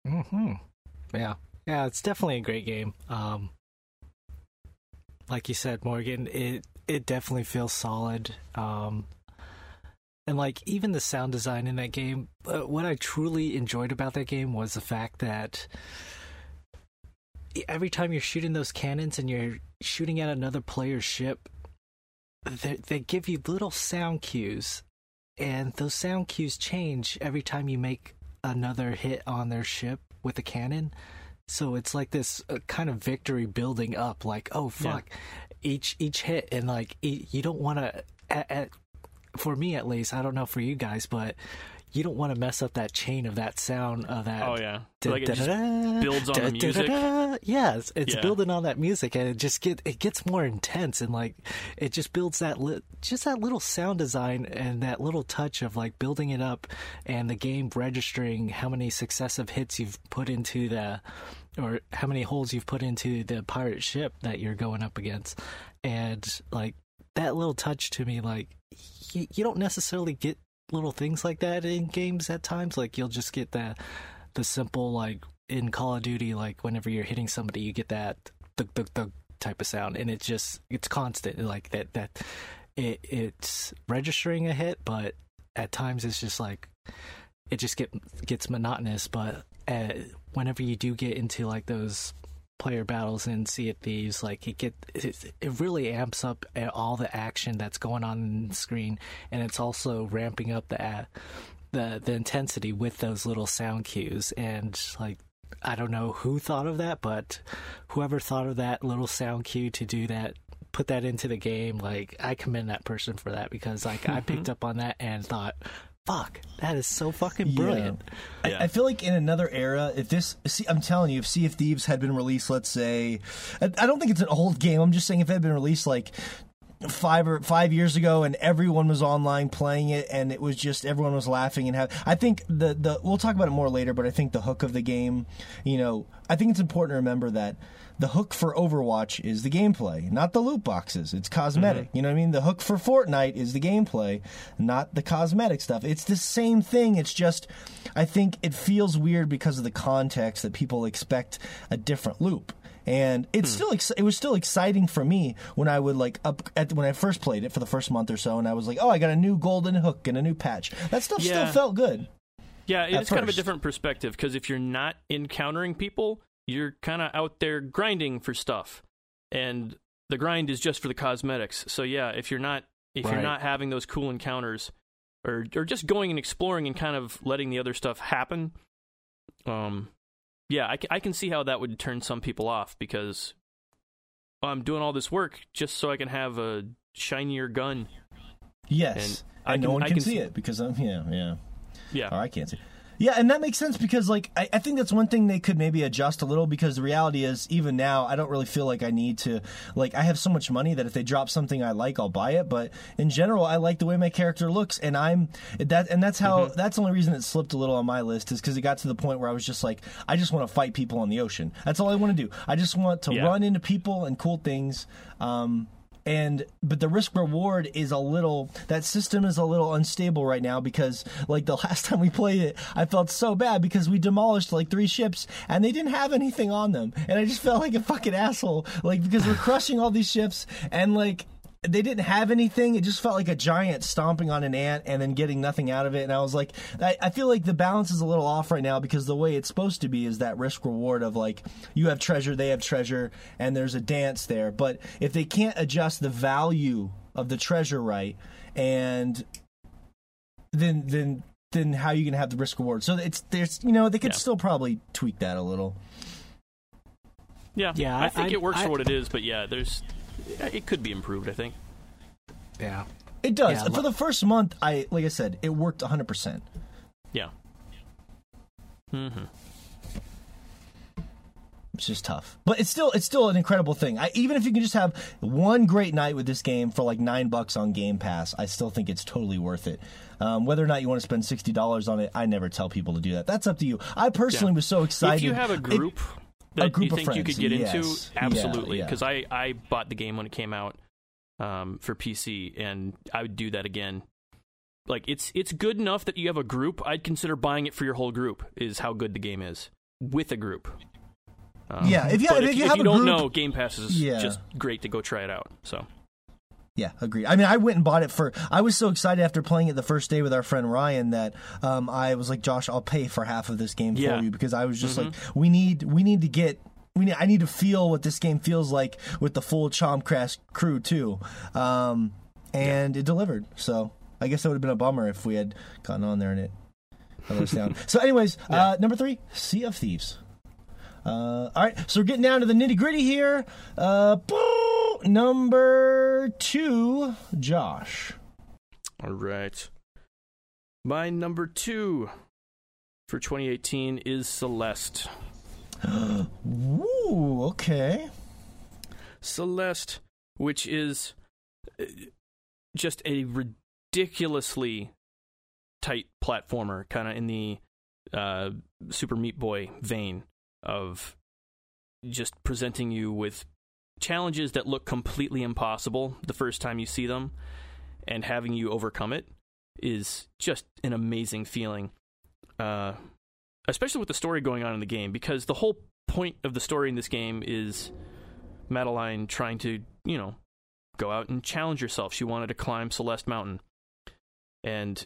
Hmm Yeah, yeah, it's definitely a great game. Um, like you said, Morgan, it it definitely feels solid. Um, and like even the sound design in that game, uh, what I truly enjoyed about that game was the fact that every time you're shooting those cannons and you're shooting at another player's ship, they, they give you little sound cues, and those sound cues change every time you make another hit on their ship with a cannon. So it's like this uh, kind of victory building up. Like, oh fuck, each each hit, and like e- you don't want to. For me, at least, I don't know for you guys, but you don't want to mess up that chain of that sound of that. Oh yeah. da- like it da- da- builds on the music. Yeah, it's, it's Yeah. building on that music, and it just get it gets more intense, and like it just builds that li- just that little sound design and that little touch of like building it up, and the game registering how many successive hits you've put into the, or how many holes you've put into the pirate ship that you're going up against, and like that little touch to me, like you, you don't necessarily get little things like that in games at times. Like you'll just get that the simple like in Call of Duty, like whenever you're hitting somebody, you get that thug thug thug type of sound, and it's just it's constant. Like that that it it's registering a hit, but at times it's just like it just get gets monotonous. But uh, whenever you do get into like those player battles in Sea of Thieves, like it get it, it really amps up uh, all the action that's going on in the screen, and it's also ramping up the uh, the the intensity with those little sound cues. And like I don't know who thought of that, but whoever thought of that little sound cue to do that. Put that into the game. Like I commend that person for that because like I picked up on that and thought, "Fuck, that is so fucking brilliant." I, Yeah. I feel like in another era, if this, see, I'm telling you, if Sea of Thieves had been released, let's say, I, I don't think it's an old game. I'm just saying if it had been released like five or five years ago, and everyone was online playing it, and it was just everyone was laughing and have. I think the the we'll talk about it more later, but I think the hook of the game, you know, I think it's important to remember that. The hook for Overwatch is the gameplay, not the loot boxes. It's cosmetic. You know what I mean? The hook for Fortnite is the gameplay, not the cosmetic stuff. It's the same thing. It's just, I think it feels weird because of the context that people expect a different loop. And it's Hmm. still ex- it was still exciting for me when I would like up at when I first played it for the first month or so, and I was like, oh, I got a new golden hook and a new patch. That stuff Yeah. still felt good. Yeah, it's kind of a different perspective because if you're not encountering people, you're kind of out there grinding for stuff, and the grind is just for the cosmetics. So yeah, if you're not if you're not having those cool encounters, or or just going and exploring and kind of letting the other stuff happen, um, yeah, I, I can see how that would turn some people off because I'm doing all this work just so I can have a shinier gun. Yes, And I and no can- one I can, can see s- it because I'm yeah yeah. Yeah. Or I can't see. Yeah, and that makes sense because like I, I think that's one thing they could maybe adjust a little because the reality is even now I don't really feel like I need to like I have so much money that if they drop something I like I'll buy it. But in general I like the way my character looks and I'm that and that's how that's the only reason it slipped a little on my list is because it got to the point where I was just like I just want to fight people on the ocean. That's all I want to do. I just want to Yeah. run into people and cool things um and but the risk reward is a little that system is a little unstable right now because like the last time we played it i felt so bad because we demolished like three ships and they didn't have anything on them. And i just felt like a fucking asshole like because we're crushing all these ships and like they didn't have anything. It just felt like a giant stomping on an ant and then getting nothing out of it. And I was like, I, I feel like the balance is a little off right now because the way it's supposed to be is that risk reward of like you have treasure, they have treasure, and there's a dance there. But if they can't adjust the value of the treasure right, and then then then how are you gonna have the risk reward? So it's there's you know they could Yeah. still probably tweak that a little. Yeah. Yeah, I I- think I- it works I- for what it is, but yeah, there's it could be improved. I think. Yeah. It does Yeah, for lo- the first month. I like I said, it worked 100. percent Yeah. Mm-hmm. It's just tough, but it's still it's still an incredible thing. I, even if you can just have one great night with this game for like nine bucks on Game Pass, I still think it's totally worth it. Um, whether or not you want to spend sixty dollars on it, I never tell people to do that. That's up to you. I personally Yeah. was so excited. If you have a It- that group you of think you could get into, yes. Yeah, absolutely. yeah. Because I I bought the game when it came out um, for PC, and I would do that again. Like it's it's good enough that you have a group. I'd consider buying it for your whole group. Is how good the game is with a group. Um, Yeah, if you- but if you if you don't group- know, Game Pass is Yeah. just great to go try it out. So Yeah, agree. I mean, I went and bought it for. I was so excited after playing it the first day with our friend Ryan that um, I was like, "Josh, I'll pay for half of this game Yeah. for you," because I was just like, "We need, we need to get." We need, I need to feel what this game feels like with the full Chompcast crew too, um, and it delivered. So I guess that would have been a bummer if we had gotten on there and it let us down. So, anyways, uh, number three, Sea of Thieves. Uh, all right, so we're getting down to the nitty gritty here. Uh, number two, Josh. all right, my number two for 2018 is Celeste. Ooh, okay. Celeste, which is uh, just a ridiculously tight platformer, kind of in the uh, Super Meat Boy vein of just presenting you with challenges that look completely impossible the first time you see them and having you overcome it is just an amazing feeling. Uh, especially with the story going on in the game, because the whole point of the story in this game is Madeline trying to, you know, go out and challenge herself. She wanted to climb Celeste Mountain. And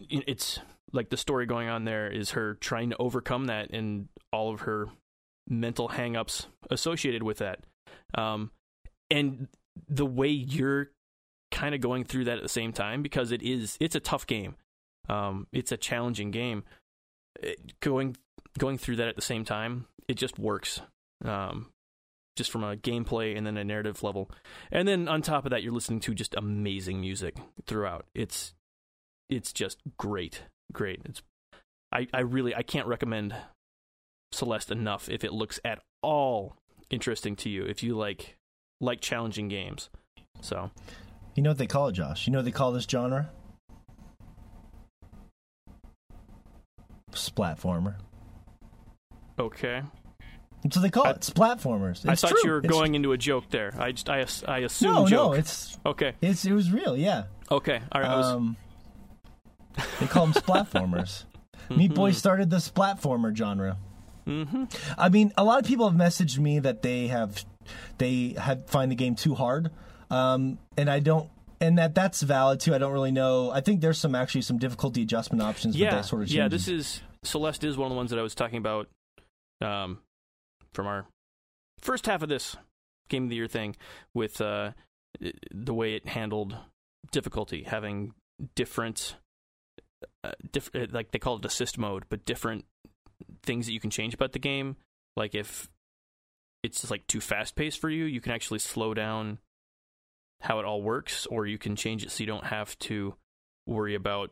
it's like the story going on there is her trying to overcome that and all of her mental hangups associated with that. Um, and the way you're kind of going through that at the same time because it is it's a tough game. Um, it's a challenging game. It, going going through that at the same time, it just works. Um, just from a gameplay and then a narrative level. And then on top of that, you're listening to just amazing music throughout. It's it's just great, great. It's I I really I can't recommend Celeste enough if it looks at all interesting to you. If you like like challenging games, so You know what they call it, Josh? You know what they call this genre? Splatformer. okay. So they call I- it. Splatformers. I It's thought true. you were It's- going into a joke there. I just I I assume No, joke. no, it's okay, it's it was real. Yeah. okay, all right. I was, Um, they call them splatformers. Meat Boy started the splatformer genre. Mm-hmm. I mean, a lot of people have messaged me that they have they had find the game too hard, um, and I don't. And that that's valid too. I don't really know. I think there's some actually some difficulty adjustment options. yeah, with that sort of yeah. changes. This is Celeste is one of the ones that I was talking about um, from our first half of this game of the year thing with uh, the way it handled difficulty, having different, uh, diff- uh, like they call it assist mode, but different things that you can change about the game. Like if it's just like too fast paced for you, you can actually slow down how it all works, or you can change it so you don't have to worry about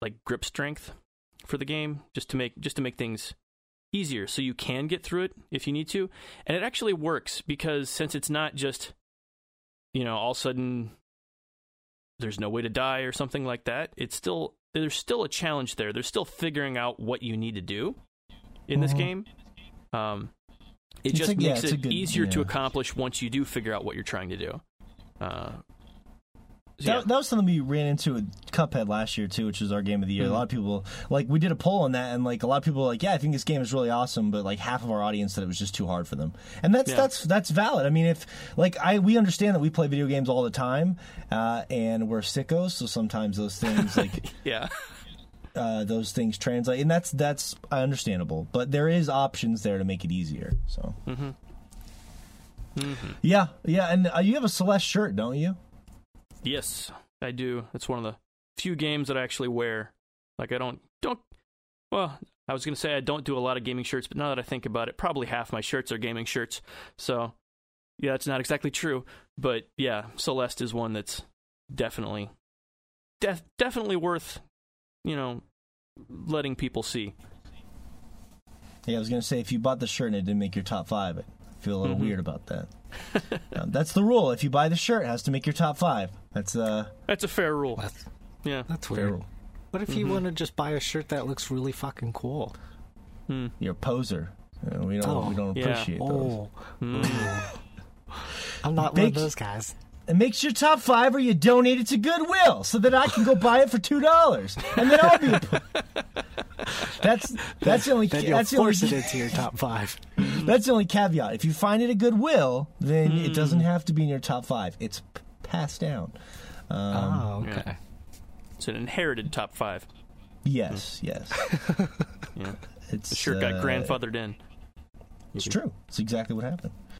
like grip strength for the game, just to make just to make things easier, so you can get through it if you need to. And it actually works because since it's not just you know all of a sudden there's no way to die or something like that, it's still there's still a challenge there. There's still figuring out what you need to do in this Mhm. game. Um, it It's just a- makes a it good- easier to accomplish once you do figure out what you're trying to do. Uh, so That, yeah. that was something we ran into with Cuphead last year too, which was our game of the year. Mhm. A lot of people like we did a poll on that, and like a lot of people were like, yeah, I think this game is really awesome, but like half of our audience said it was just too hard for them, and that's Yeah. that's that's valid. I mean, if like I we understand that we play video games all the time, uh, and we're sickos, so sometimes those things like yeah. Uh, those things translate, and that's that's understandable. But there is options there to make it easier. So Mm-hmm. yeah, yeah, and uh, you have a Celeste shirt, don't you? Yes, I do. It's one of the few games that I actually wear. Like I don't don't. Well, I was gonna say I don't do a lot of gaming shirts, but now that I think about it, probably half my shirts are gaming shirts. So yeah, that's not exactly true. But yeah, Celeste is one that's definitely, def- definitely worth, you know, letting people see. Yeah, I was gonna say if you bought the shirt and it didn't make your top five, I feel a little Mhm. weird about that. Um, that's the rule. If you buy the shirt, it has to make your top five. That's uh, That's a fair rule. That's, Yeah. that's fair weird. rule. What if you want to just buy a shirt that looks really fucking cool? Hmm. You're a poser. You know, we don't Oh, we don't yeah. appreciate those. Oh, Mm. I'm not one Big- of those guys. It makes your top five, or you donate it to Goodwill so that I can go buy it for two dollars, and then I'll be. A that's that's the only Then you'll that's the only force it into your top five. that's the only caveat. If you find it at Goodwill, then it Hmm. doesn't have to be in your top five. It's p- passed down. Um, oh, yeah. okay. It's an inherited top five. Yes, yes. Yeah. It's The shirt got uh, grandfathered in. It's true. It's exactly what happened.